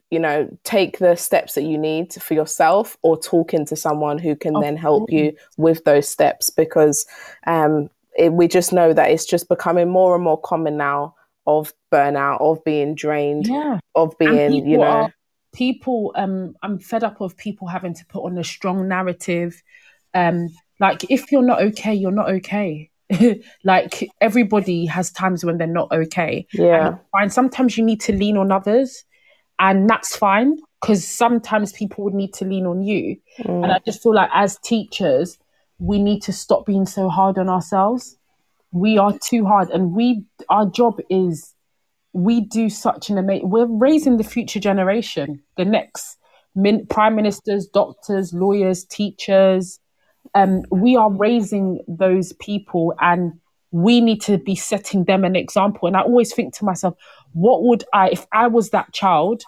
you know, take the steps that you need for yourself or talking to someone who can Of then help you with those steps because um, it, we just know that it's just becoming more and more common now of burnout, of being drained, Yeah. of being, you know, are- people um i'm fed up of people having to put on a strong narrative. Um like if you're not okay you're not okay. Like everybody has times when they're not okay. Yeah. and sometimes you need to lean on others and that's fine because sometimes people would need to lean on you. Mm. and i just feel like as teachers we need to stop being so hard on ourselves. We are too hard and we our job is we do such an amazing we're raising the future generation the next min- prime ministers doctors lawyers teachers. Um, we are raising those people and we need to be setting them an example. And i always think to myself what would i if i was that child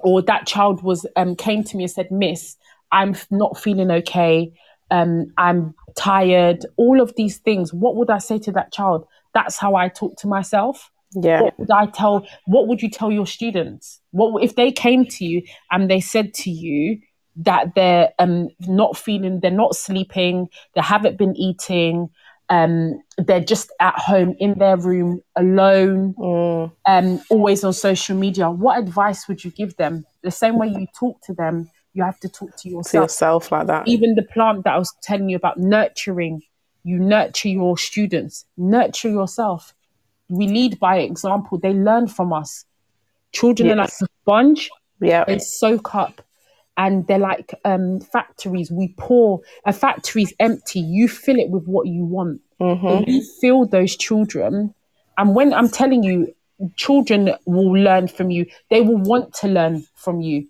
or that child was um, came to me and said miss i'm not feeling okay um, i'm tired all of these things what would i say to that child that's how i talk to myself Yeah. what would I tell? What would you tell your students? What if they came to you and they said to you that they're um, not feeling, they're not sleeping, they haven't been eating, um, they're just at home in their room alone, Mm. um, always on social media. What advice would you give them? The same way you talk to them, you have to talk to To yourself. yourself like that. Even the plant that I was telling you about nurturing, you nurture your students, nurture yourself. We lead by example. They learn from us. Children are like a sponge Yeah. they soak up and they're like um, factories. We pour a factory's empty. You fill it with what you want. Mm-hmm. you fill those children. And when i'm telling you children will learn from you. They will want to learn from you.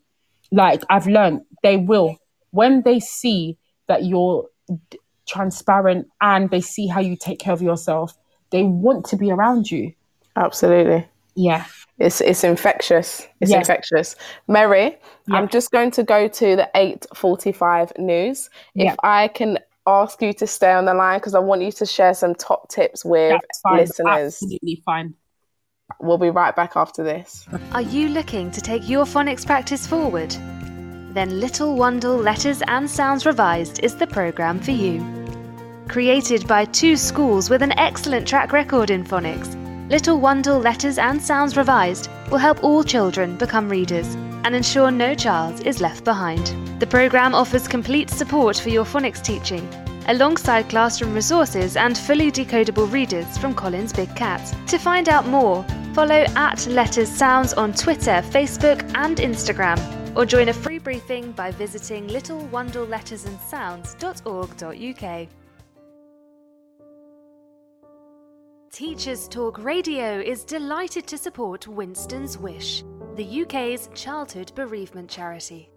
Like i've learned they will. When they see that you're d- transparent and they see how you take care of yourself they want to be around you. Absolutely. Yeah It's it's infectious. It's Yeah. infectious. Mary, Yeah. I'm just going to go to the 8:45 news. If Yeah. I can ask you to stay on the line because I want you to share some top tips with fine listeners. absolutely fine We'll be right back after this. Are you looking to take your phonics practice forward? Then Little Wandle Letters and Sounds Revised is the programme for you. Created by two schools with an excellent track record in phonics, Little Wandle Letters and Sounds Revised will help all children become readers and ensure no child is left behind. The programme offers complete support for your phonics teaching, alongside classroom resources and fully decodable readers from Collins Big Cat. To find out more, follow at Letters Sounds on Twitter, Facebook, and Instagram, or join a free briefing by visiting littlewandlelettersandsounds.org.uk. Teachers Talk Radio is delighted to support Winston's Wish, the UK's childhood bereavement charity.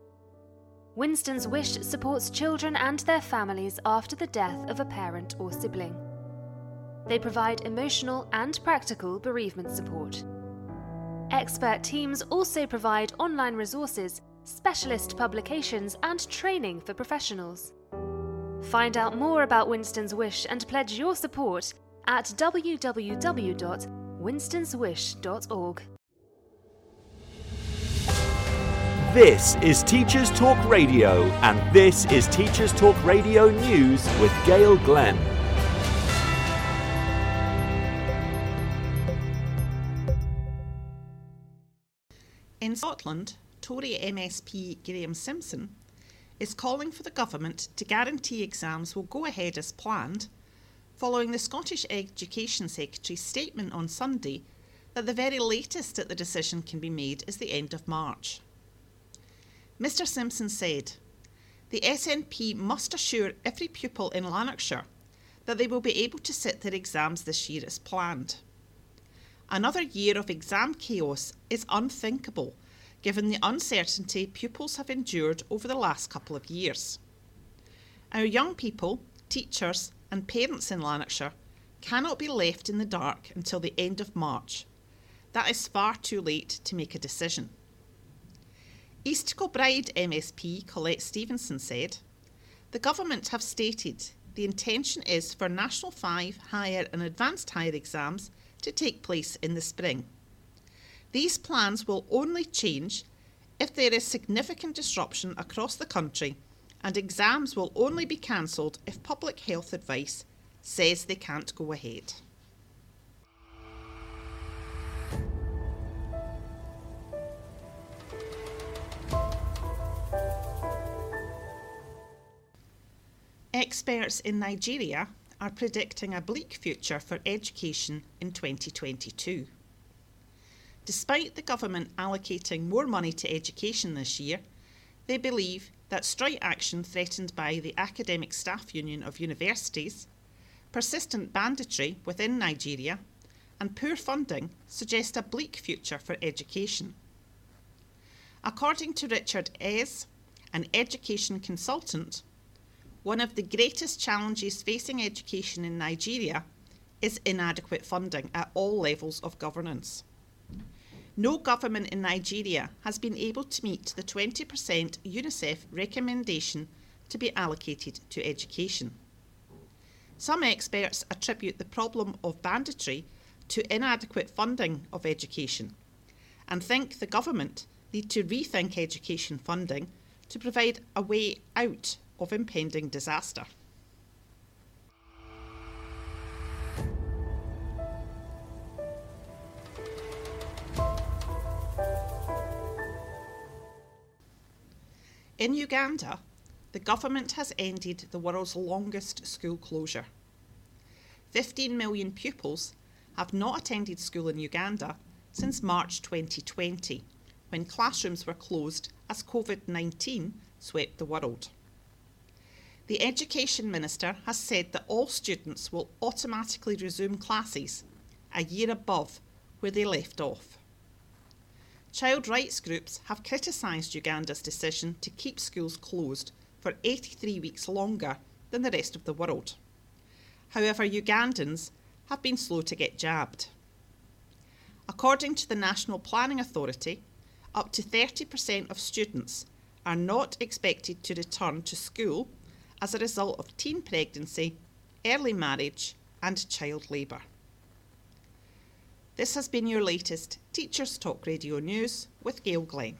Winston's Wish supports children and their families after the death of a parent or sibling. They provide emotional and practical bereavement support. Expert teams also provide online resources, specialist publications, and training for professionals. Find out more about Winston's Wish and pledge your support at www.winstonswish.org. This is Teachers Talk Radio, and this is Teachers Talk Radio News with Gail Glenn. In Scotland, Tory MSP Graham Simpson is calling for the government to guarantee exams will go ahead as planned, following the Scottish Education Secretary's statement on Sunday that the very latest that the decision can be made is the end of March. Mr Simpson said, The SNP must assure every pupil in Lanarkshire that they will be able to sit their exams this year as planned. Another year of exam chaos is unthinkable given the uncertainty pupils have endured over the last couple of years. Our young people, teachers, and parents in Lanarkshire cannot be left in the dark until the end of March. That is far too late to make a decision. East Kilbride MSP Colette Stevenson said, The government have stated the intention is for National 5 higher and advanced higher exams to take place in the spring. These plans will only change if there is significant disruption across the country, and exams will only be cancelled if public health advice says they can't go ahead. Experts in Nigeria are predicting a bleak future for education in 2022. Despite the government allocating more money to education this year, they believe that strike action threatened by the Academic Staff Union of Universities, persistent banditry within Nigeria, and poor funding suggest a bleak future for education. According to Richard Ayres, an education consultant, one of the greatest challenges facing education in Nigeria is inadequate funding at all levels of governance. No government in Nigeria has been able to meet the 20% UNICEF recommendation to be allocated to education. Some experts attribute the problem of banditry to inadequate funding of education and think the government need to rethink education funding to provide a way out of impending disaster. In Uganda, the government has ended the world's longest school closure. 15 million pupils have not attended school in Uganda since March 2020, when classrooms were closed as COVID 19 swept the world. The Education Minister has said that all students will automatically resume classes a year above where they left off. Child rights groups have criticised Uganda's decision to keep schools closed for 83 weeks longer than the rest of the world. However, Ugandans have been slow to get jabbed. According to the National Planning Authority, up to 30% of students are not expected to return to school as a result of teen pregnancy, early marriage, and child labour. This has been your latest Teachers Talk Radio News with Gail Glenn.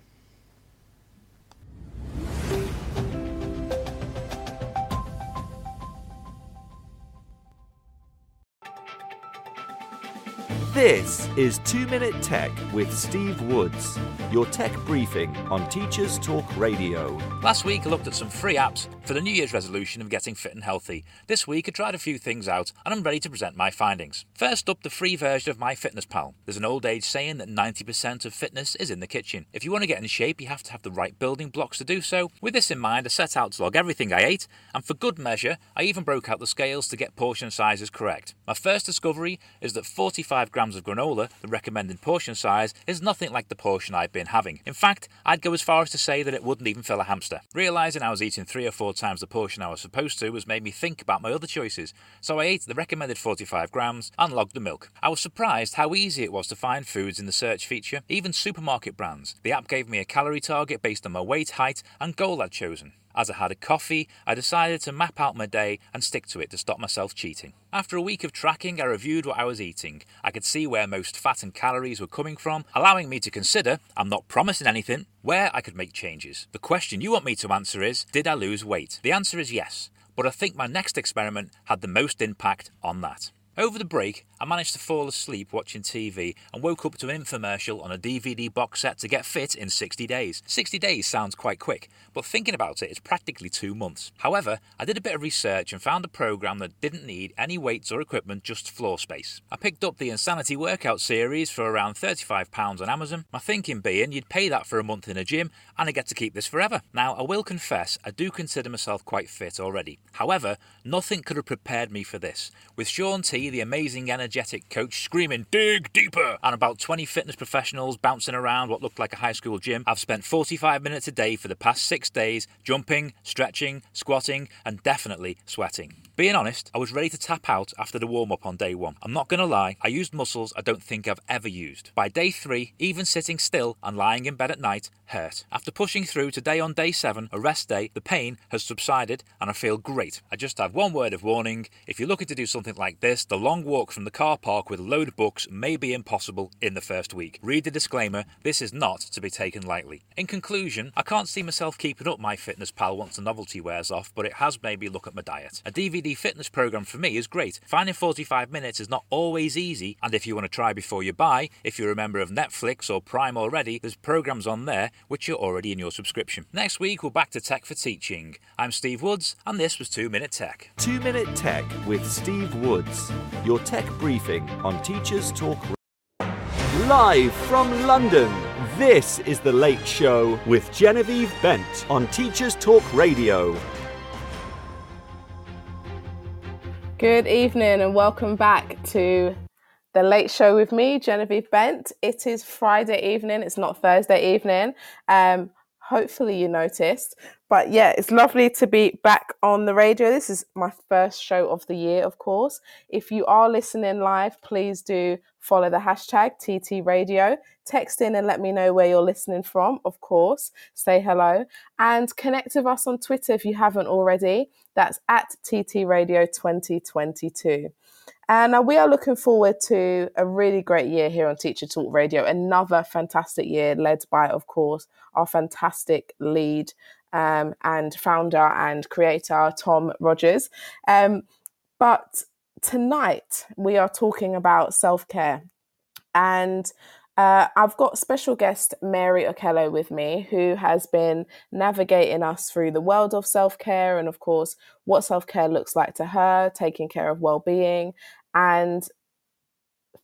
This is 2 Minute Tech with Steve Woods, your tech briefing on Teachers Talk Radio. Last week I looked at some free apps for the New Year's resolution of getting fit and healthy. This week I tried a few things out and I'm ready to present my findings. First up, the free version of MyFitnessPal. There's an old age saying that 90% of fitness is in the kitchen. If you want to get in shape, you have to have the right building blocks to do so. With this in mind, I set out to log everything I ate, and for good measure, I even broke out the scales to get portion sizes correct. My first discovery is that 45 grams of granola, the recommended portion size, is nothing like the portion I've been having. In fact, I'd go as far as to say that it wouldn't even fill a hamster. Realising I was eating three or four times the portion I was supposed to has made me think about my other choices, so I ate the recommended 45 grams and logged the milk. I was surprised how easy it was to find foods in the search feature, even supermarket brands. The app gave me a calorie target based on my weight, height, and goal I'd chosen. As I had a coffee, I decided to map out my day and stick to it to stop myself cheating. After a week of tracking, I reviewed what I was eating. I could see where most fat and calories were coming from, allowing me to consider, I'm not promising anything, where I could make changes. The question you want me to answer is Did I lose weight? The answer is yes, but I think my next experiment had the most impact on that. Over the break, I managed to fall asleep watching TV and woke up to an infomercial on a DVD box set to get fit in 60 days. 60 days sounds quite quick, but thinking about it, it's practically two months. However, I did a bit of research and found a program that didn't need any weights or equipment, just floor space. I picked up the Insanity Workout series for around £35 on Amazon, my thinking being you'd pay that for a month in a gym and I get to keep this forever. Now, I will confess, I do consider myself quite fit already. However, nothing could have prepared me for this. With Shaun T, the amazing energetic coach, screaming, dig deeper, and about 20 fitness professionals bouncing around what looked like a high school gym, I've spent 45 minutes a day for the past six days jumping, stretching, squatting, and definitely sweating. Being honest, I was ready to tap out after the warm up on day one. I'm not going to lie, I used muscles I don't think I've ever used. By day three, even sitting still and lying in bed at night hurt. After pushing through today on day seven, a rest day, the pain has subsided and I feel great. I just have one word of warning if you're looking to do something like this, the long walk from the car park with a load of books may be impossible in the first week. Read the disclaimer, this is not to be taken lightly. In conclusion, I can't see myself keeping up my fitness pal once the novelty wears off, but it has made me look at my diet. A DVD fitness program for me is great. Finding 45 minutes is not always easy, and if you want to try before you buy, if you're a member of Netflix or Prime already, there's programs on there which are already in your subscription. Next week, we're back to Tech for Teaching. I'm Steve Woods, and this was 2 Minute Tech. 2 Minute Tech with Steve Woods, your tech briefing on Teachers Talk Live from London, this is The Late Show with Genevieve Bent on Teachers Talk Radio. Good evening and welcome back to the late show with me, Genevieve Bent. It is Friday evening, it's not Thursday evening. Um, hopefully, you noticed. But yeah, it's lovely to be back on the radio. This is my first show of the year, of course. If you are listening live, please do follow the hashtag TT Radio. Text in and let me know where you're listening from, of course. Say hello. And connect with us on Twitter if you haven't already. That's at TT Radio 2022. And uh, we are looking forward to a really great year here on Teacher Talk Radio. Another fantastic year, led by, of course, our fantastic lead um, and founder and creator, Tom Rogers. Um, but tonight, we are talking about self care. And Uh, I've got special guest Mary Okello with me, who has been navigating us through the world of self care and, of course, what self care looks like to her, taking care of well being, and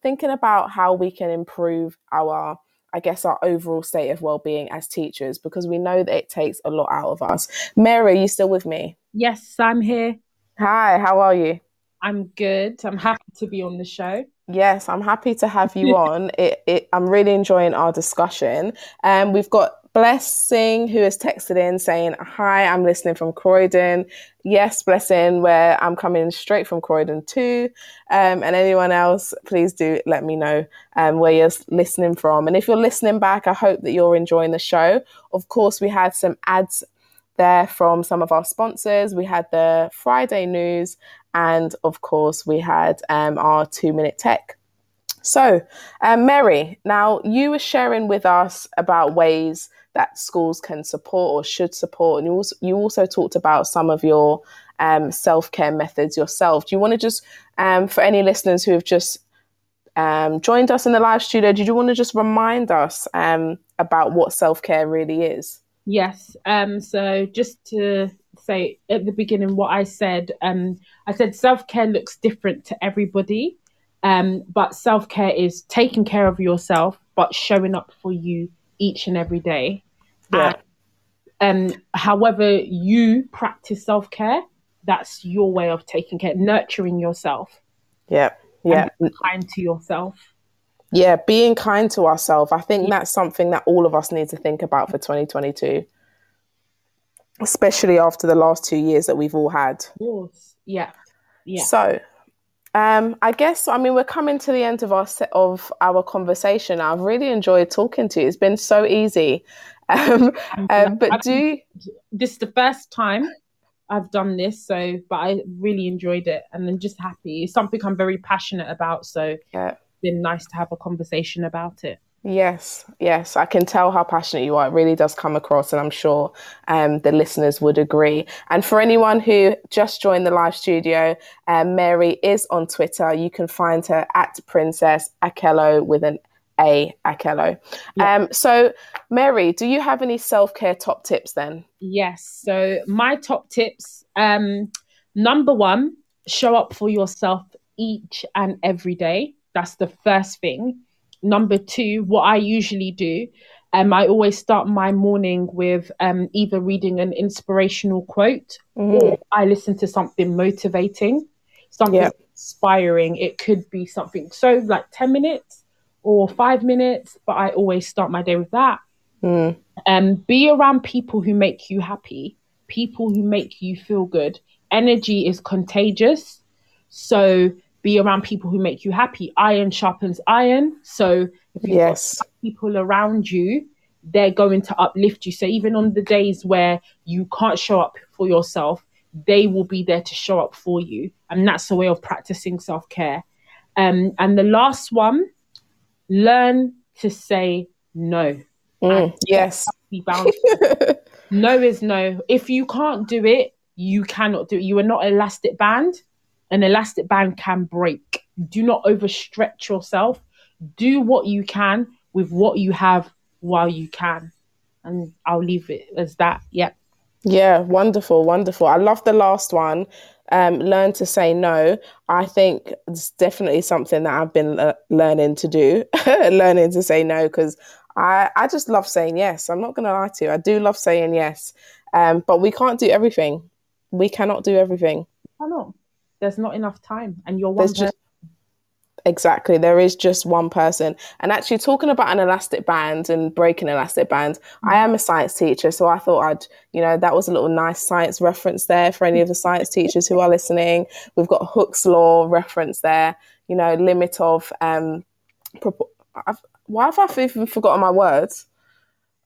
thinking about how we can improve our I guess, our overall state of well-being as teachers because we know that it takes a lot out of us. Mary, are you still with me? Yes, I'm here. Hi, how are you? I'm good. I'm happy to be on the show. Yes, I'm happy to have you on. It, it, I'm really enjoying our discussion. Um, we've got Blessing who has texted in saying, Hi, I'm listening from Croydon. Yes, Blessing, where I'm coming straight from Croydon too. Um, and anyone else, please do let me know um, where you're listening from. And if you're listening back, I hope that you're enjoying the show. Of course, we had some ads there from some of our sponsors. We had the Friday news, and of course, we had um, our two minute tech. So, um, Mary, now you were sharing with us about ways that schools can support or should support. And you also, you also talked about some of your um, self care methods yourself. Do you want to just, um, for any listeners who have just um, joined us in the live studio, did you want to just remind us um, about what self care really is? Yes. Um, so just to say at the beginning what I said, um, I said self care looks different to everybody. Um, but self care is taking care of yourself, but showing up for you each and every day. Yeah. And um, however you practice self care, that's your way of taking care, nurturing yourself. Yeah. Yeah. kind to yourself. Yeah, being kind to ourselves. I think that's something that all of us need to think about for 2022, especially after the last two years that we've all had. Of course. Yeah. Yeah. So, um, I guess I mean we're coming to the end of our set of our conversation. I've really enjoyed talking to you. It's been so easy. Um, um, but do this is the first time I've done this, so but I really enjoyed it, and I'm just happy. It's something I'm very passionate about, so yeah, it's been nice to have a conversation about it. Yes, yes, I can tell how passionate you are. It really does come across, and I'm sure um, the listeners would agree. And for anyone who just joined the live studio, um, Mary is on Twitter. You can find her at Princess Akello with an A Akello. Yeah. Um, so, Mary, do you have any self care top tips then? Yes. So, my top tips um, number one, show up for yourself each and every day. That's the first thing number two, what I usually do, um, I always start my morning with um, either reading an inspirational quote mm-hmm. or I listen to something motivating, something yep. inspiring. It could be something so like 10 minutes or five minutes, but I always start my day with that. Mm. Um, be around people who make you happy, people who make you feel good. Energy is contagious. So be around people who make you happy. Iron sharpens iron. So if you yes. people around you, they're going to uplift you. So even on the days where you can't show up for yourself, they will be there to show up for you. And that's a way of practicing self care. Um, and the last one, learn to say no. Mm, yes. Be no is no. If you can't do it, you cannot do it. You are not elastic band an elastic band can break. Do not overstretch yourself. Do what you can with what you have while you can. And I'll leave it as that. Yep. Yeah, wonderful, wonderful. I love the last one. Um, learn to say no. I think it's definitely something that I've been uh, learning to do, learning to say no because I, I just love saying yes. I'm not going to lie to you. I do love saying yes, um, but we can't do everything. We cannot do everything. I know there's not enough time and you're one just, exactly there is just one person. And actually talking about an elastic band and breaking elastic band mm-hmm. i am a science teacher so i thought i'd you know that was a little nice science reference there for any of the science teachers who are listening. We've got Hooke's law reference there you know limit of um I've, why have i even forgotten my words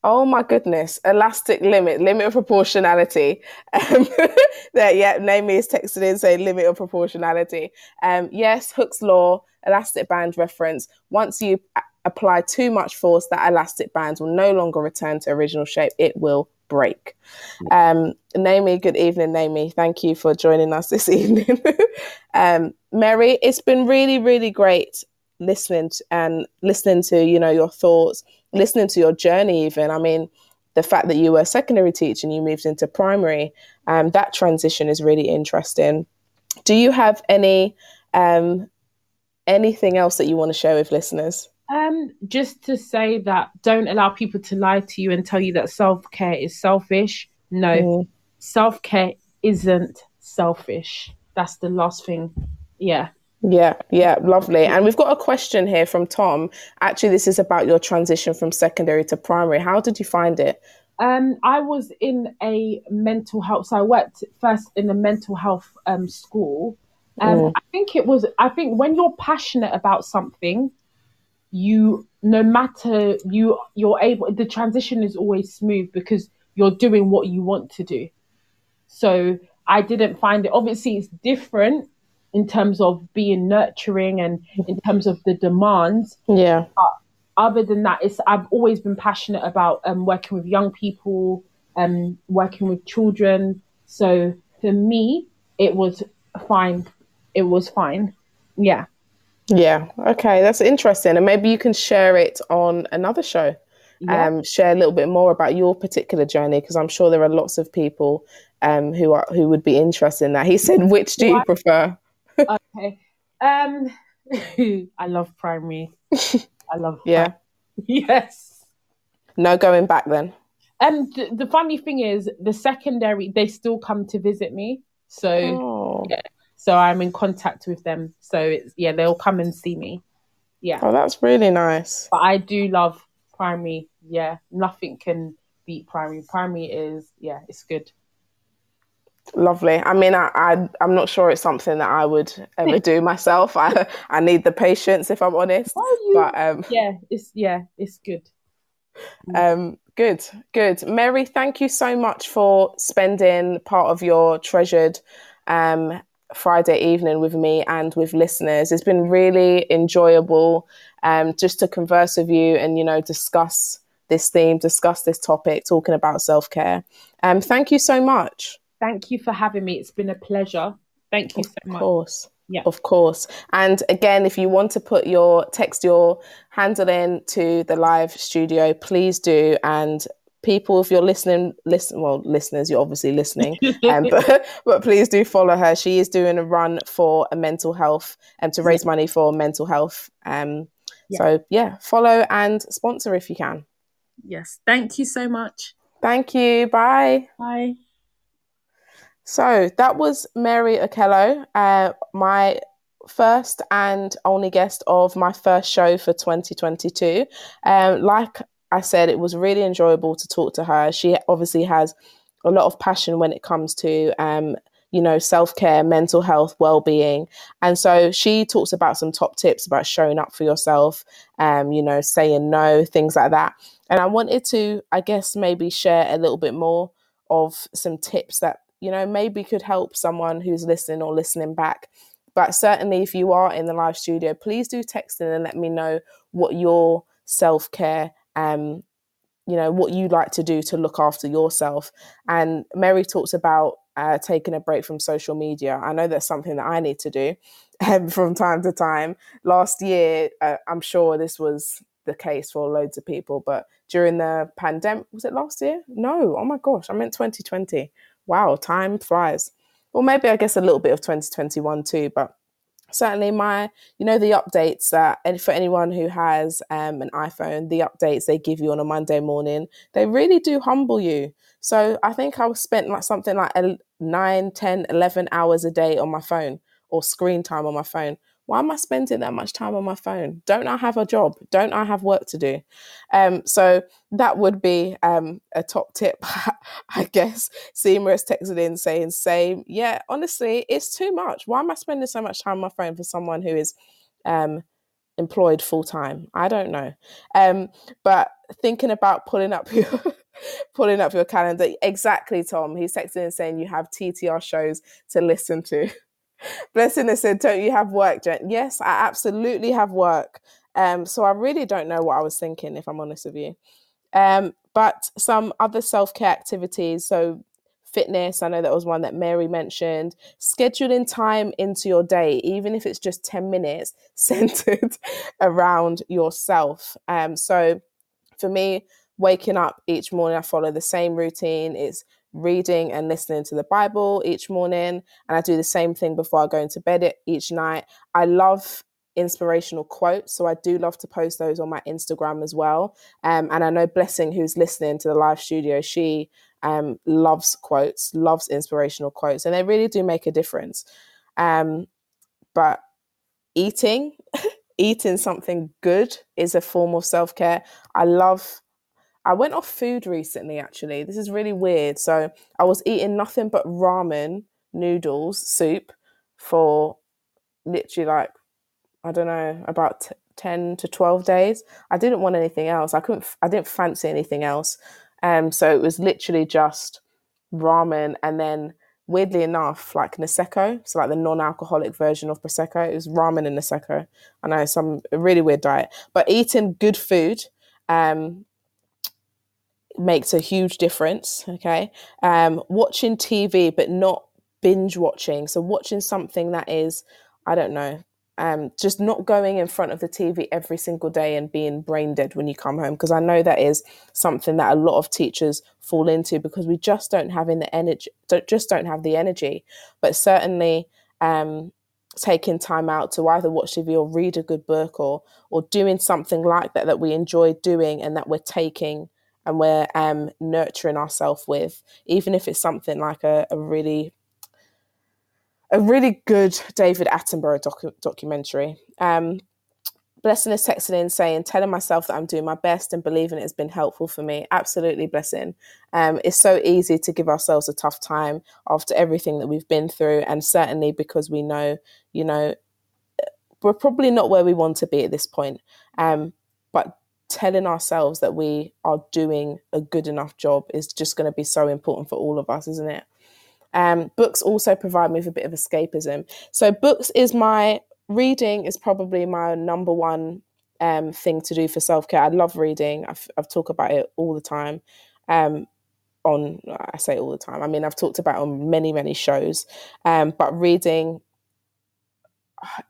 Oh my goodness. Elastic limit, limit of proportionality. Um, there, yeah, Naomi is texted in saying limit of proportionality. Um, yes, Hooke's law, elastic band reference. Once you apply too much force, that elastic band will no longer return to original shape. It will break. Um, Naomi, good evening, Naomi. Thank you for joining us this evening. um, Mary, it's been really, really great listening to, and listening to you know your thoughts, listening to your journey. Even I mean, the fact that you were a secondary teacher and you moved into primary, um, that transition is really interesting. Do you have any um, anything else that you want to share with listeners? Um, just to say that don't allow people to lie to you and tell you that self care is selfish. No, mm. self care isn't selfish. That's the last thing. Yeah. Yeah, yeah, lovely. And we've got a question here from Tom. Actually, this is about your transition from secondary to primary. How did you find it? Um, I was in a mental health. So I worked first in a mental health um, school. Um, mm. I think it was. I think when you're passionate about something, you no matter you you're able. The transition is always smooth because you're doing what you want to do. So I didn't find it. Obviously, it's different in terms of being nurturing and in terms of the demands. Yeah. But other than that, it's I've always been passionate about um, working with young people, um, working with children. So for me, it was fine. It was fine. Yeah. Yeah. Okay, that's interesting, and maybe you can share it on another show. Yeah. Um, share a little bit more about your particular journey because I'm sure there are lots of people um, who are who would be interested in that. He said, "Which do you prefer?" Okay. Um, I love primary. I love. yeah. Yes. No going back then. And th- the funny thing is, the secondary they still come to visit me. So oh. yeah. So I'm in contact with them. So it's yeah, they'll come and see me. Yeah. Oh, that's really nice. But I do love primary. Yeah, nothing can beat primary. Primary is yeah, it's good. Lovely. I mean, I, I am not sure it's something that I would ever do myself. I I need the patience, if I'm honest. You, but um, yeah, it's yeah, it's good. Um, good, good. Mary, thank you so much for spending part of your treasured um Friday evening with me and with listeners. It's been really enjoyable um just to converse with you and you know discuss this theme, discuss this topic, talking about self care. Um, thank you so much. Thank you for having me. It's been a pleasure. Thank you of so much. Of course. Yeah. Of course. And again, if you want to put your text your handle in to the live studio, please do. And people, if you're listening, listen well, listeners, you're obviously listening. um, but, but please do follow her. She is doing a run for a mental health and um, to raise money for mental health. Um yeah. so yeah, follow and sponsor if you can. Yes. Thank you so much. Thank you. Bye. Bye. So that was Mary Okello, uh, my first and only guest of my first show for 2022. Um, like I said, it was really enjoyable to talk to her. She obviously has a lot of passion when it comes to um, you know, self care, mental health, well being. And so she talks about some top tips about showing up for yourself, um, you know, saying no, things like that. And I wanted to, I guess, maybe share a little bit more of some tips that you know, maybe could help someone who's listening or listening back. But certainly, if you are in the live studio, please do text in and let me know what your self care, um, you know, what you like to do to look after yourself. And Mary talks about uh, taking a break from social media. I know that's something that I need to do um, from time to time. Last year, uh, I'm sure this was the case for loads of people, but during the pandemic, was it last year? No, oh my gosh, I meant 2020 wow, time flies. Well, maybe I guess a little bit of 2021 too, but certainly my you know the updates that and for anyone who has um, an iphone the updates they give you on a monday morning they really do humble you so i think i spent like something like 9 10 11 hours a day on my phone or screen time on my phone why am I spending that much time on my phone? Don't I have a job? Don't I have work to do? Um, so that would be um, a top tip, I guess. Seema is texted in saying, same. Yeah, honestly, it's too much. Why am I spending so much time on my phone for someone who is um, employed full time? I don't know. Um, but thinking about pulling up your pulling up your calendar, exactly, Tom. He's texting in saying you have TTR shows to listen to. Blessing has said, Don't you have work, Jen? Yes, I absolutely have work. Um, so I really don't know what I was thinking, if I'm honest with you. Um, but some other self care activities. So fitness. I know that was one that Mary mentioned. Scheduling time into your day, even if it's just 10 minutes, centered around yourself. Um, so for me, waking up each morning, I follow the same routine. It's reading and listening to the Bible each morning. And I do the same thing before I go into bed each night. I love inspirational quotes. So I do love to post those on my Instagram as well. Um, and I know Blessing, who's listening to the live studio, she um, loves quotes, loves inspirational quotes, and they really do make a difference. Um, but eating, eating something good is a form of self care. I love. I went off food recently, actually. This is really weird. So I was eating nothing but ramen, noodles, soup for literally like I don't know, about t- 10 to 12 days. I didn't want anything else. I couldn't, I didn't fancy anything else. Um, so it was literally just ramen and then weirdly enough, like Prosecco, so like the non-alcoholic version of Prosecco. It was ramen and Prosecco. I know some really weird diet, but eating good food um, makes a huge difference. Okay, um, watching TV but not binge watching. So watching something that is, I don't know, um, just not going in front of the TV every single day and being brain dead when you come home because I know that is something that a lot of teachers fall into because we just don't have in the energy, don't, just don't have the energy. But certainly, um, taking time out to either watch TV or read a good book or or doing something like that that we enjoy doing and that we're taking and we're um, nurturing ourselves with, even if it's something like a, a really a really good David Attenborough docu- documentary. Um, Blessing is texting in saying, telling myself that I'm doing my best and believing it has been helpful for me. Absolutely, Blessing. Um, it's so easy to give ourselves a tough time after everything that we've been through, and certainly because we know, you know, we're probably not where we want to be at this point. Um, telling ourselves that we are doing a good enough job is just going to be so important for all of us, isn't it? Um, books also provide me with a bit of escapism. So books is my reading is probably my number one um, thing to do for self care. I love reading. I've I've talked about it all the time. Um, on I say all the time. I mean I've talked about on many many shows. Um, but reading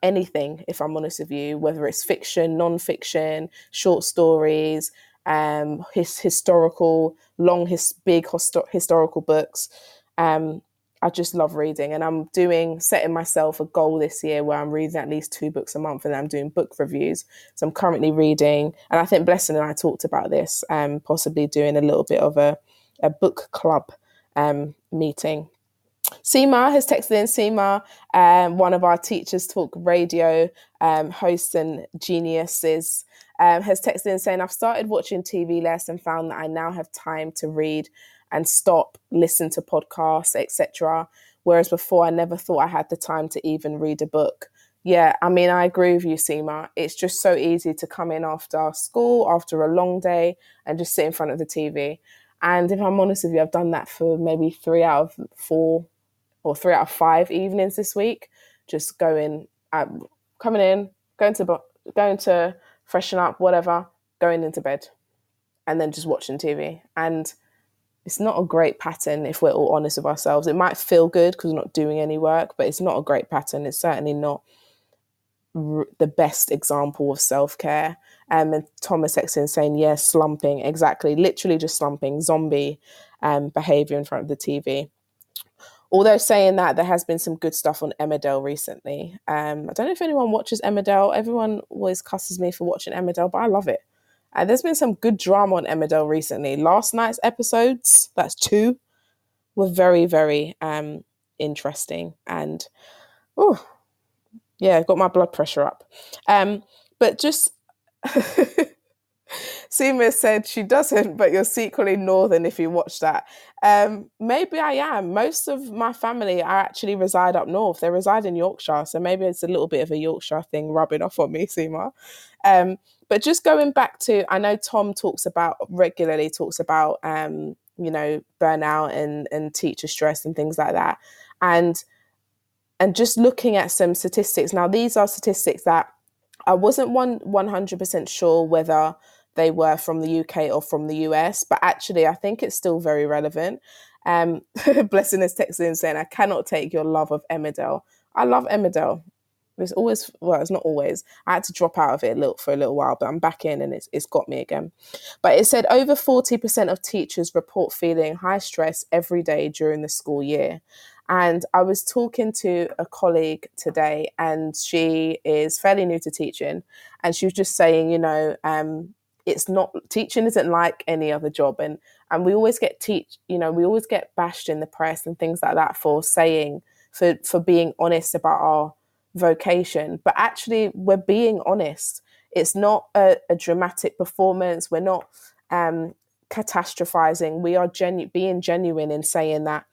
anything, if I'm honest with you, whether it's fiction, non-fiction, short stories, um, his historical, long, his big histo- historical books. Um, I just love reading and I'm doing setting myself a goal this year where I'm reading at least two books a month and I'm doing book reviews. So I'm currently reading and I think Blessing and I talked about this, um, possibly doing a little bit of a, a book club um, meeting. Seema has texted in Seema, um, one of our Teachers Talk radio um, hosts and geniuses, um, has texted in saying, I've started watching TV less and found that I now have time to read and stop, listen to podcasts, etc. Whereas before, I never thought I had the time to even read a book. Yeah, I mean, I agree with you, Seema. It's just so easy to come in after school, after a long day, and just sit in front of the TV. And if I'm honest with you, I've done that for maybe three out of four or three out of five evenings this week. Just going, um, coming in, going to going to freshen up, whatever, going into bed, and then just watching TV. And it's not a great pattern if we're all honest with ourselves. It might feel good because we're not doing any work, but it's not a great pattern. It's certainly not r- the best example of self care. Um, and Thomas Exton saying, yes, yeah, slumping, exactly, literally just slumping, zombie um, behavior in front of the TV. Although saying that, there has been some good stuff on Emmerdale recently. Um, I don't know if anyone watches Emmerdale. Everyone always cusses me for watching Emmerdale, but I love it. Uh, there's been some good drama on Emmerdale recently. Last night's episodes, that's two, were very, very um, interesting. And, oh, yeah, got my blood pressure up. Um, but just, Seema said she doesn't, but you're secretly northern if you watch that. Um, maybe I am. Most of my family are actually reside up north. They reside in Yorkshire, so maybe it's a little bit of a Yorkshire thing rubbing off on me, Seema. Um, but just going back to, I know Tom talks about regularly talks about, um, you know, burnout and and teacher stress and things like that, and and just looking at some statistics. Now, these are statistics that I wasn't one one hundred percent sure whether they were from the UK or from the US, but actually, I think it's still very relevant. Um, Blessing is texting saying, I cannot take your love of Emmerdale. I love Emmerdale. It's always well, it's not always. I had to drop out of it a little for a little while, but I'm back in and it's it's got me again. But it said over 40% of teachers report feeling high stress every day during the school year. And I was talking to a colleague today, and she is fairly new to teaching, and she was just saying, you know, um, it's not teaching isn't like any other job, and and we always get teach, you know, we always get bashed in the press and things like that for saying for for being honest about our vocation, but actually we're being honest. It's not a, a dramatic performance. We're not um, catastrophizing. We are genu- being genuine in saying that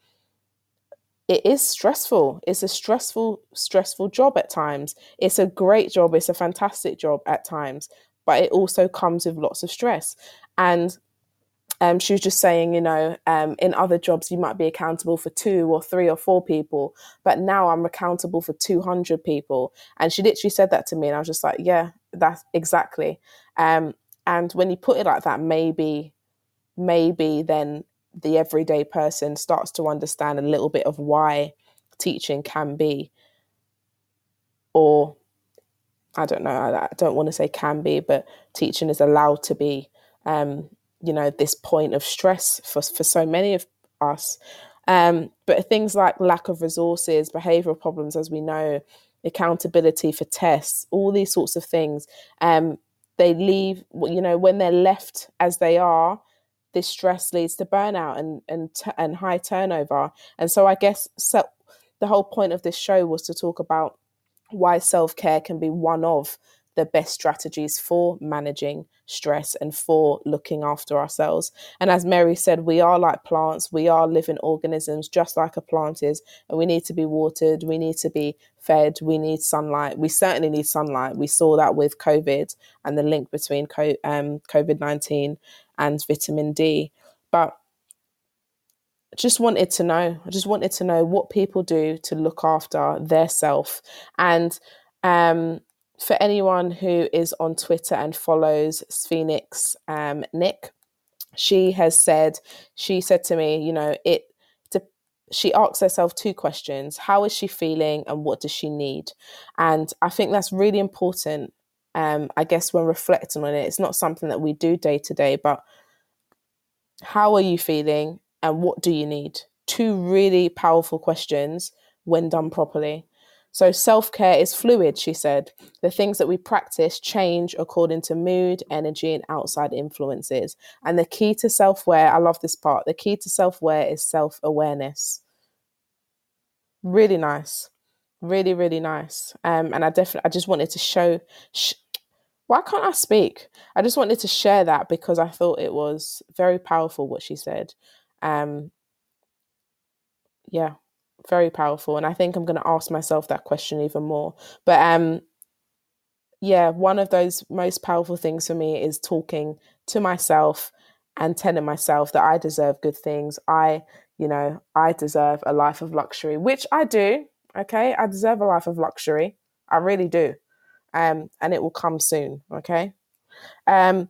it is stressful. It's a stressful, stressful job at times. It's a great job. It's a fantastic job at times, but it also comes with lots of stress. And um, she was just saying, you know, um, in other jobs, you might be accountable for two or three or four people, but now I'm accountable for 200 people. And she literally said that to me. And I was just like, yeah, that's exactly. Um, and when you put it like that, maybe, maybe then the everyday person starts to understand a little bit of why teaching can be, or I don't know, I, don't want to say can be, but teaching is allowed to be, um, you know, this point of stress for, for so many of us. Um, but things like lack of resources, behavioral problems, as we know, accountability for tests, all these sorts of things, um, they leave, you know, when they're left as they are, this stress leads to burnout and and and high turnover. And so I guess so, the whole point of this show was to talk about why self care can be one of the best strategies for managing stress and for looking after ourselves. And as Mary said, we are like plants, we are living organisms just like a plant is, and we need to be watered, we need to be fed, we need sunlight. We certainly need sunlight. We saw that with COVID and the link between um, COVID 19 and vitamin D. But just wanted to know, I just wanted to know what people do to look after their self. And um, for anyone who is on Twitter and follows Phoenix um, Nick, she has said, she said to me, you know, it, she asks herself two questions How is she feeling and what does she need? And I think that's really important um, I guess when reflecting on it, it's not something that we do day to day, but how are you feeling and what do you need? Two really powerful questions when done properly. So, self care is fluid, she said. The things that we practice change according to mood, energy, and outside influences. And the key to self aware, I love this part, the key to self aware is self awareness. Really nice. Really, really nice. Um, and I definitely, I just wanted to show, sh- why can't I speak? I just wanted to share that because I thought it was very powerful what she said. Um, yeah, very powerful. And I think I'm going to ask myself that question even more. But um, yeah, one of those most powerful things for me is talking to myself and telling myself that I deserve good things. I, you know, I deserve a life of luxury, which I do. Okay. I deserve a life of luxury. I really do um, and it will come soon. Okay. Um,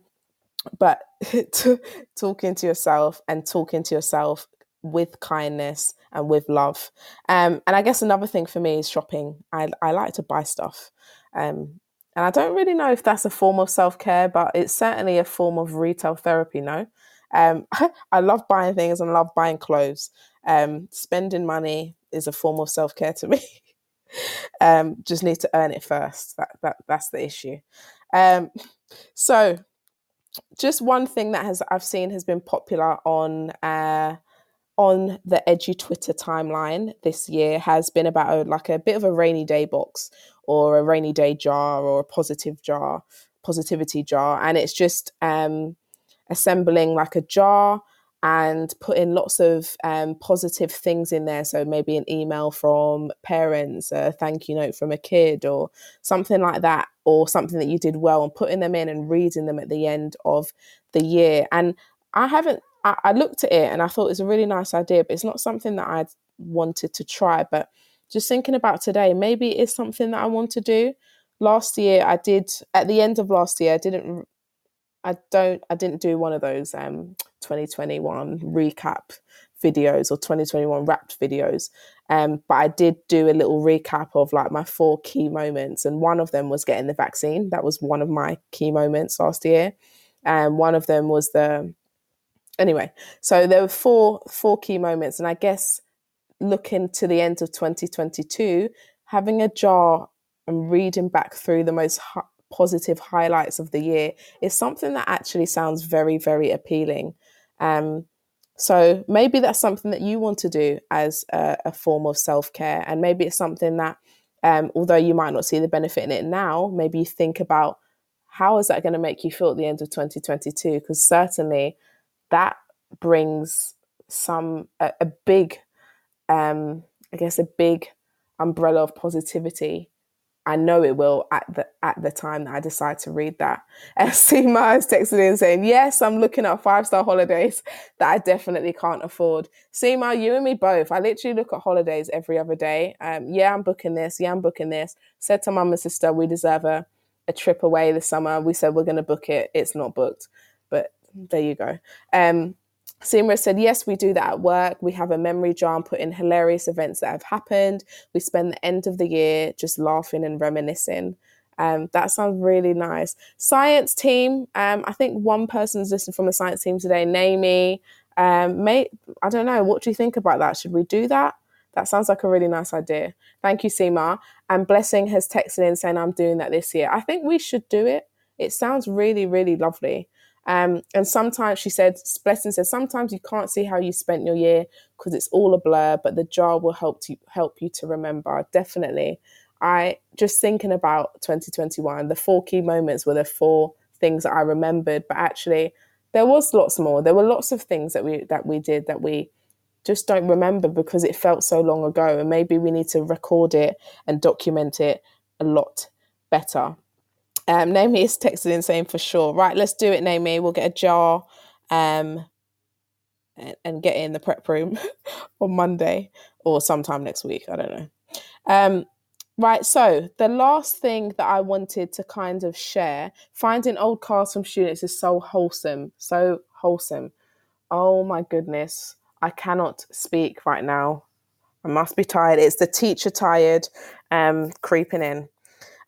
but talking to yourself and talking to yourself with kindness and with love. Um, and I guess another thing for me is shopping. I, I like to buy stuff. Um, and I don't really know if that's a form of self care, but it's certainly a form of retail therapy, no? Um, I love buying things and love buying clothes. Um, spending money is a form of self care to me. um, just need to earn it first. That, that that's the issue. Um, so, just one thing that has I've seen has been popular on uh, on the Edu Twitter timeline this year has been about a, like a bit of a rainy day box or a rainy day jar or a positive jar, positivity jar, and it's just um, assembling like a jar and put in lots of um, positive things in there. So maybe an email from parents, a thank you note from a kid, or something like that, or something that you did well, and putting them in and reading them at the end of the year. And I haven't, I, I looked at it and I thought it's a really nice idea, but it's not something that I'd wanted to try. But just thinking about today, maybe it's something that I want to do. Last year, I did, at the end of last year, I didn't I don't I didn't do one of those um 2021 recap videos or 2021 wrapped videos. Um, but I did do a little recap of like my four key moments, and one of them was getting the vaccine. That was one of my key moments last year, and one of them was the anyway. So there were four four key moments, and I guess looking to the end of 2022, having a jar and reading back through the most positive highlights of the year is something that actually sounds very very appealing. Um, so maybe that's something that you want to do as a, a form of self care, and maybe it's something that, um, although you might not see the benefit in it now, maybe you think about how is that going to make you feel at the end of 2022? Because certainly that brings some a, a big, um, I guess, a big umbrella of positivity I know it will at the at the time that I decide to read that. And Seema has texted in saying, Yes, I'm looking at five star holidays that I definitely can't afford. Seema, you and me both. I literally look at holidays every other day. Um, yeah, I'm booking this. Yeah, I'm booking this. Said to mum and sister, we deserve a, a trip away this summer. We said we're gonna book it. It's not booked. But there you go. Um, Seema said, Yes, we do that at work. We have a memory jar and put in hilarious events that have happened. We spend the end of the year just laughing and reminiscing. Um, that sounds really nice. Science team, um, I think one person's listening from the science team today, Naomi. Um, mate, I don't know. What do you think about that? Should we do that? That sounds like a really nice idea. Thank you, Seema. And Blessing has texted in saying, I'm doing that this year. I think we should do it. It sounds really, really lovely. Um, and sometimes she said, Blessing said, sometimes you can't see how you spent your year because it's all a blur, but the jar will help to help you to remember. Definitely. I just thinking about 2021, the four key moments were the four things that I remembered, but actually there was lots more. There were lots of things that we that we did that we just don't remember because it felt so long ago. And maybe we need to record it and document it a lot better. Um, Naomi is texting in saying for sure. Right, let's do it, Naomi. We'll get a jar um, and, and get in the prep room on Monday or sometime next week. I don't know. Um, right, so the last thing that I wanted to kind of share finding old cards from students is so wholesome, so wholesome. Oh my goodness, I cannot speak right now. I must be tired. It's the teacher tired um, creeping in.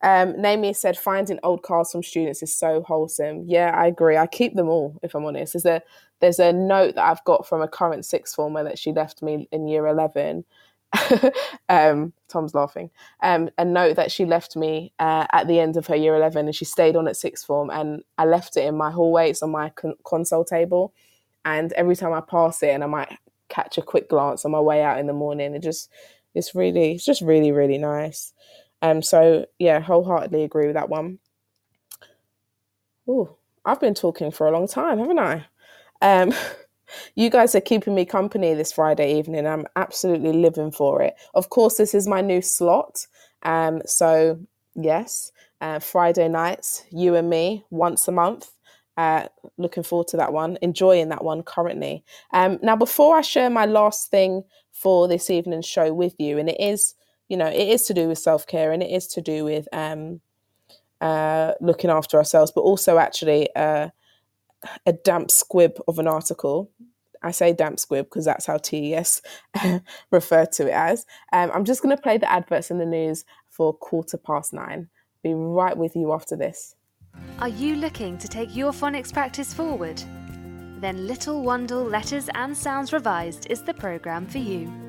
Um, Naomi said, finding old cards from students is so wholesome. Yeah, I agree. I keep them all, if I'm honest. There's a there's a note that I've got from a current sixth former that she left me in year eleven. um, Tom's laughing. Um, a note that she left me uh, at the end of her year eleven, and she stayed on at sixth form, and I left it in my hallway. It's on my con- console table, and every time I pass it, and I might catch a quick glance on my way out in the morning, it just it's really it's just really really nice. Um, so yeah, wholeheartedly agree with that one. Oh, I've been talking for a long time, haven't I? Um, you guys are keeping me company this Friday evening. I'm absolutely living for it. Of course, this is my new slot. Um, so yes, uh, Friday nights, you and me, once a month. Uh, looking forward to that one, enjoying that one currently. Um, now, before I share my last thing for this evening's show with you, and it is you know, it is to do with self care and it is to do with um, uh, looking after ourselves, but also actually uh, a damp squib of an article. I say damp squib because that's how TES refer to it as. Um, I'm just going to play the adverts in the news for quarter past nine. Be right with you after this. Are you looking to take your phonics practice forward? Then Little Wandle Letters and Sounds Revised is the programme for you.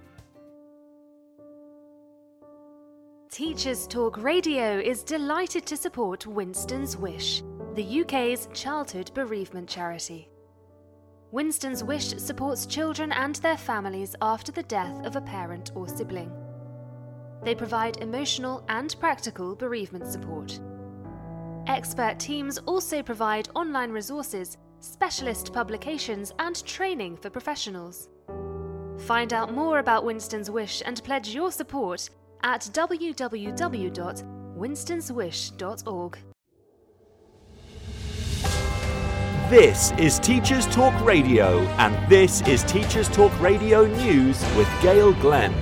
Teachers Talk Radio is delighted to support Winston's Wish, the UK's childhood bereavement charity. Winston's Wish supports children and their families after the death of a parent or sibling. They provide emotional and practical bereavement support. Expert teams also provide online resources, specialist publications, and training for professionals. Find out more about Winston's Wish and pledge your support at www.winstonswish.org. This is Teachers Talk Radio, and this is Teachers Talk Radio News with Gail Glenn.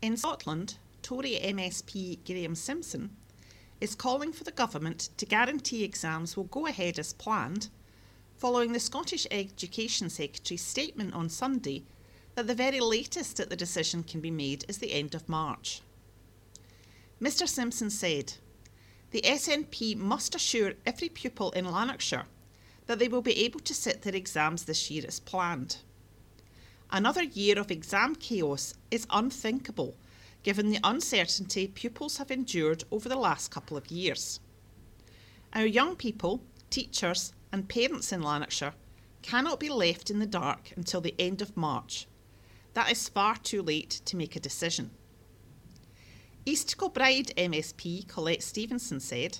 In Scotland, Tory MSP Graham Simpson is calling for the government to guarantee exams will go ahead as planned, following the Scottish Education Secretary's statement on Sunday that the very latest that the decision can be made is the end of March. Mr Simpson said, The SNP must assure every pupil in Lanarkshire that they will be able to sit their exams this year as planned. Another year of exam chaos is unthinkable given the uncertainty pupils have endured over the last couple of years. Our young people, teachers, and parents in Lanarkshire cannot be left in the dark until the end of March. That is far too late to make a decision. East Kilbride MSP Collette Stevenson said,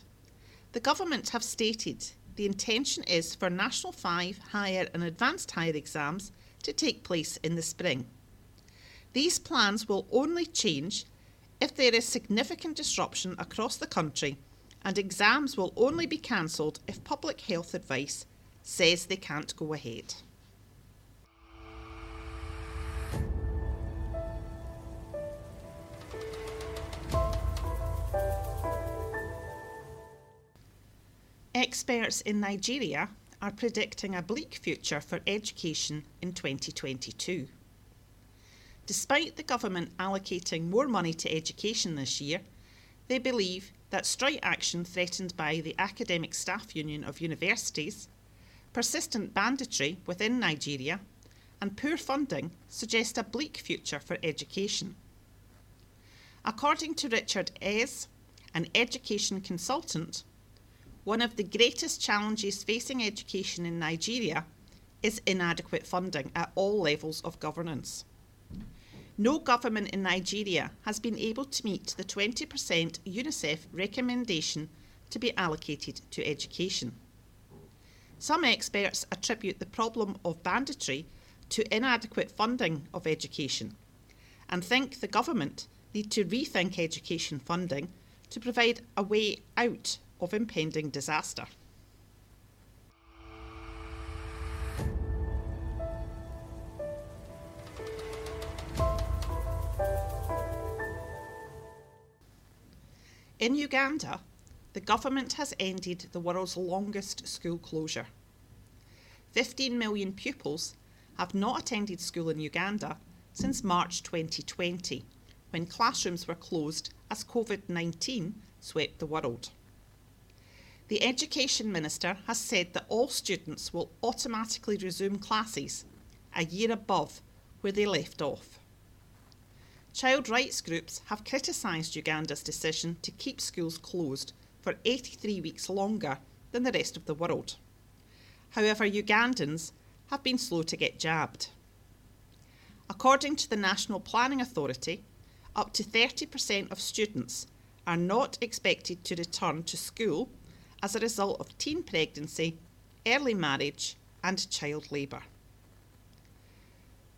The government have stated the intention is for National 5, Higher and Advanced Higher exams to take place in the spring. These plans will only change if there is significant disruption across the country, and exams will only be cancelled if public health advice says they can't go ahead. Experts in Nigeria are predicting a bleak future for education in 2022. Despite the government allocating more money to education this year, they believe that strike action threatened by the Academic Staff Union of Universities, persistent banditry within Nigeria, and poor funding suggest a bleak future for education. According to Richard Eze, an education consultant, one of the greatest challenges facing education in Nigeria is inadequate funding at all levels of governance. No government in Nigeria has been able to meet the 20% UNICEF recommendation to be allocated to education. Some experts attribute the problem of banditry to inadequate funding of education and think the government need to rethink education funding to provide a way out of impending disaster. In Uganda, the government has ended the world's longest school closure. 15 million pupils have not attended school in Uganda since March 2020, when classrooms were closed as COVID 19 swept the world. The Education Minister has said that all students will automatically resume classes a year above where they left off. Child rights groups have criticised Uganda's decision to keep schools closed for 83 weeks longer than the rest of the world. However, Ugandans have been slow to get jabbed. According to the National Planning Authority, up to 30% of students are not expected to return to school as a result of teen pregnancy, early marriage, and child labour.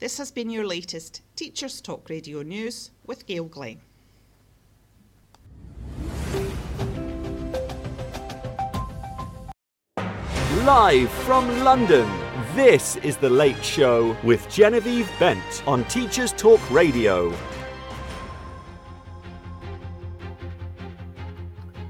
This has been your latest Teachers Talk Radio News with Gail Glenn. Live from London, this is The Late Show with Genevieve Bent on Teachers Talk Radio.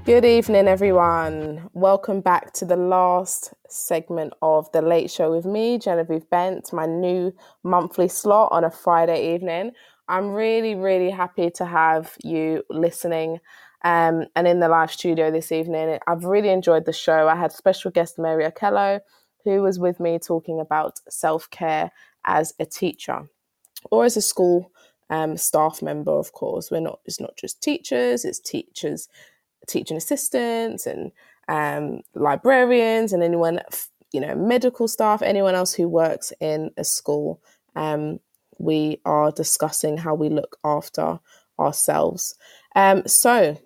Good evening, everyone. Welcome back to the last segment of The Late Show with me, Genevieve Bent, my new monthly slot on a Friday evening. I'm really, really happy to have you listening um, and in the live studio this evening. I've really enjoyed the show. I had special guest Mary Okello, who was with me talking about self care as a teacher or as a school um, staff member, of course. We're not, it's not just teachers, it's teachers teaching assistants and um, librarians and anyone, you know, medical staff, anyone else who works in a school. Um, we are discussing how we look after ourselves. Um, so,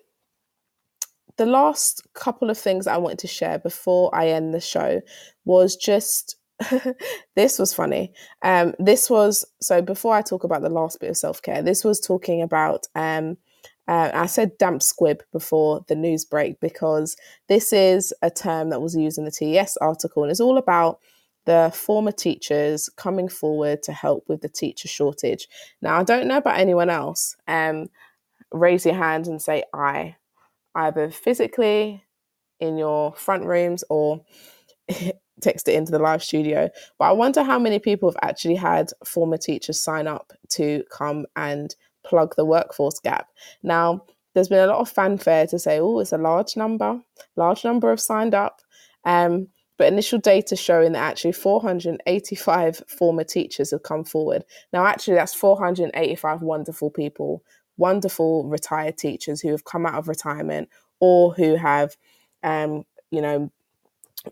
the last couple of things I wanted to share before I end the show was just this was funny. Um, this was so before I talk about the last bit of self care, this was talking about. Um, uh, I said damp squib before the news break because this is a term that was used in the TES article and it's all about the former teachers coming forward to help with the teacher shortage. Now, I don't know about anyone else. Um, raise your hand and say I, either physically in your front rooms or text it into the live studio. But I wonder how many people have actually had former teachers sign up to come and plug the workforce gap. Now, there's been a lot of fanfare to say, oh, it's a large number, large number have signed up. Um, but initial data showing that actually 485 former teachers have come forward. Now, actually, that's 485 wonderful people, wonderful retired teachers who have come out of retirement or who have, um, you know,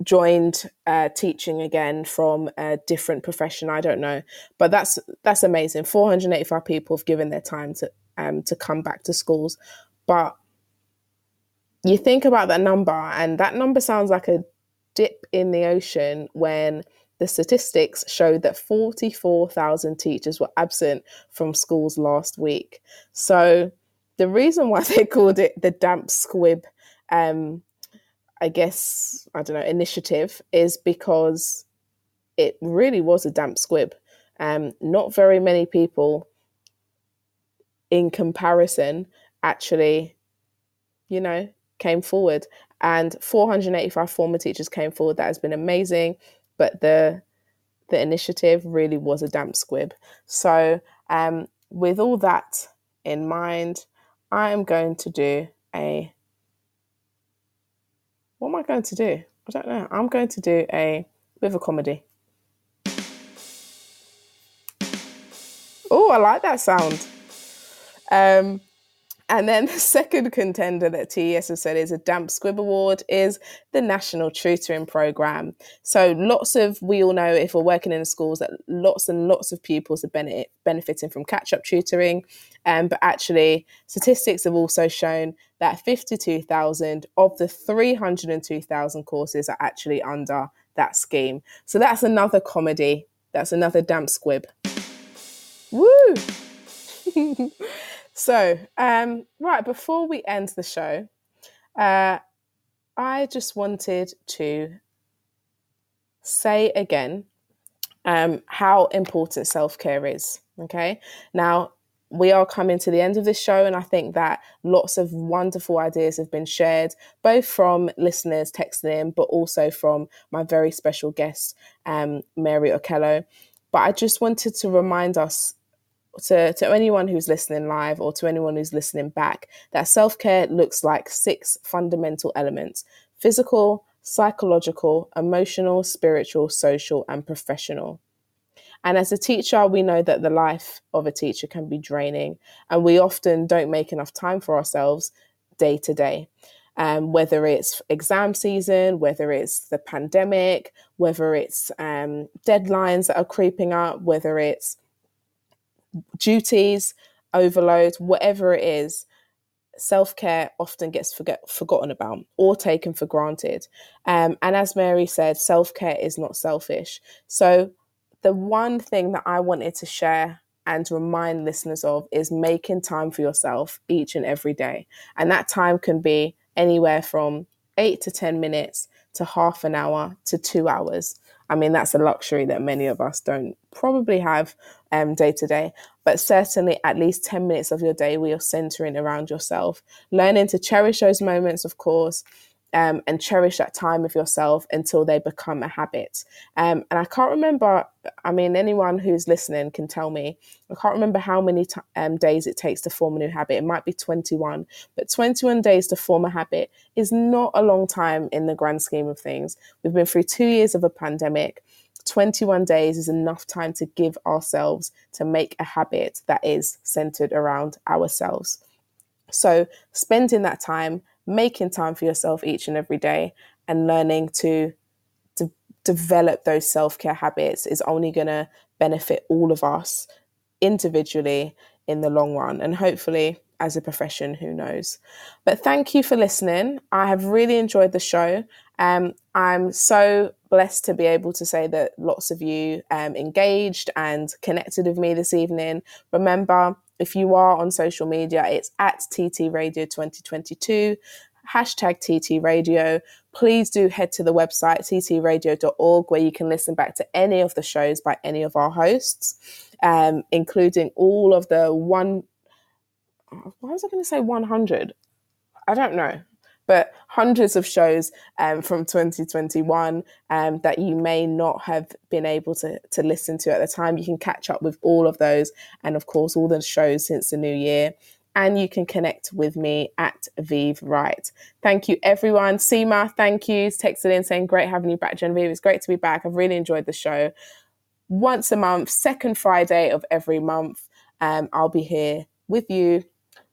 joined uh, teaching again from a different profession. I don't know, but that's that's amazing. Four hundred eighty-five people have given their time to um, to come back to schools, but you think about that number, and that number sounds like a dip in the ocean when the statistics showed that 44,000 teachers were absent from schools last week. So the reason why they called it the damp squib um, I guess, I don't know, initiative is because it really was a damp squib. Um, not very many people in comparison actually, you know, came forward. And 485 former teachers came forward. That has been amazing. But the the initiative really was a damp squib. So um, with all that in mind, I am going to do a what am I going to do? I don't know. I'm going to do a bit of a comedy. Oh, I like that sound. Um, and then the second contender that TES has said is a Damp Squib Award is the National Tutoring Programme. So lots of, we all know if we're working in schools that lots and lots of pupils are benefit, benefiting from catch-up tutoring. Um, but actually, statistics have also shown that 52,000 of the 302,000 courses are actually under that scheme. So that's another comedy. That's another damp squib. Woo! So, um, right, before we end the show, uh, I just wanted to say again um, how important self care is. Okay. Now, we are coming to the end of this show, and I think that lots of wonderful ideas have been shared, both from listeners texting in, but also from my very special guest, um, Mary Okello. But I just wanted to remind us to, to anyone who's listening live or to anyone who's listening back that self care looks like six fundamental elements physical, psychological, emotional, spiritual, social, and professional. And as a teacher, we know that the life of a teacher can be draining, and we often don't make enough time for ourselves day to day. Um, whether it's exam season, whether it's the pandemic, whether it's um, deadlines that are creeping up, whether it's duties, overload, whatever it is, self care often gets forget, forgotten about or taken for granted. Um, and as Mary said, self care is not selfish. So, the one thing that I wanted to share and remind listeners of is making time for yourself each and every day. And that time can be anywhere from eight to 10 minutes to half an hour to two hours. I mean, that's a luxury that many of us don't probably have um, day to day, but certainly at least 10 minutes of your day where you're centering around yourself, learning to cherish those moments, of course, um, and cherish that time with yourself until they become a habit. Um, and I can't remember, I mean, anyone who's listening can tell me, I can't remember how many t- um, days it takes to form a new habit. It might be 21, but 21 days to form a habit is not a long time in the grand scheme of things. We've been through two years of a pandemic. 21 days is enough time to give ourselves to make a habit that is centered around ourselves. So, spending that time making time for yourself each and every day and learning to, to develop those self care habits is only going to benefit all of us individually in the long run. And hopefully, as a profession, who knows? But thank you for listening. I have really enjoyed the show. Um, I'm so blessed to be able to say that lots of you um, engaged and connected with me this evening. Remember, if you are on social media, it's at TT Radio 2022, hashtag TT Radio. Please do head to the website ttradio.org where you can listen back to any of the shows by any of our hosts, um, including all of the one. Why was I going to say 100? I don't know but hundreds of shows um, from 2021 um, that you may not have been able to, to listen to at the time. You can catch up with all of those, and of course, all the shows since the new year. And you can connect with me at Vive Right. Thank you, everyone. Seema, thank you. Texted in saying, Great having you back, Genevieve. It's great to be back. I've really enjoyed the show. Once a month, second Friday of every month, um, I'll be here with you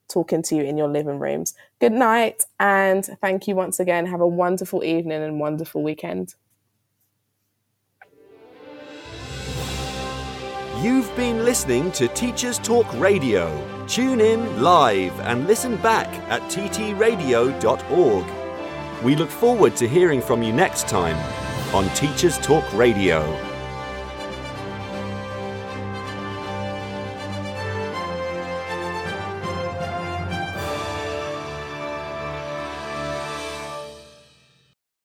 talking to you in your living rooms. Good night, and thank you once again. Have a wonderful evening and wonderful weekend. You've been listening to Teachers Talk Radio. Tune in live and listen back at ttradio.org. We look forward to hearing from you next time on Teachers Talk Radio.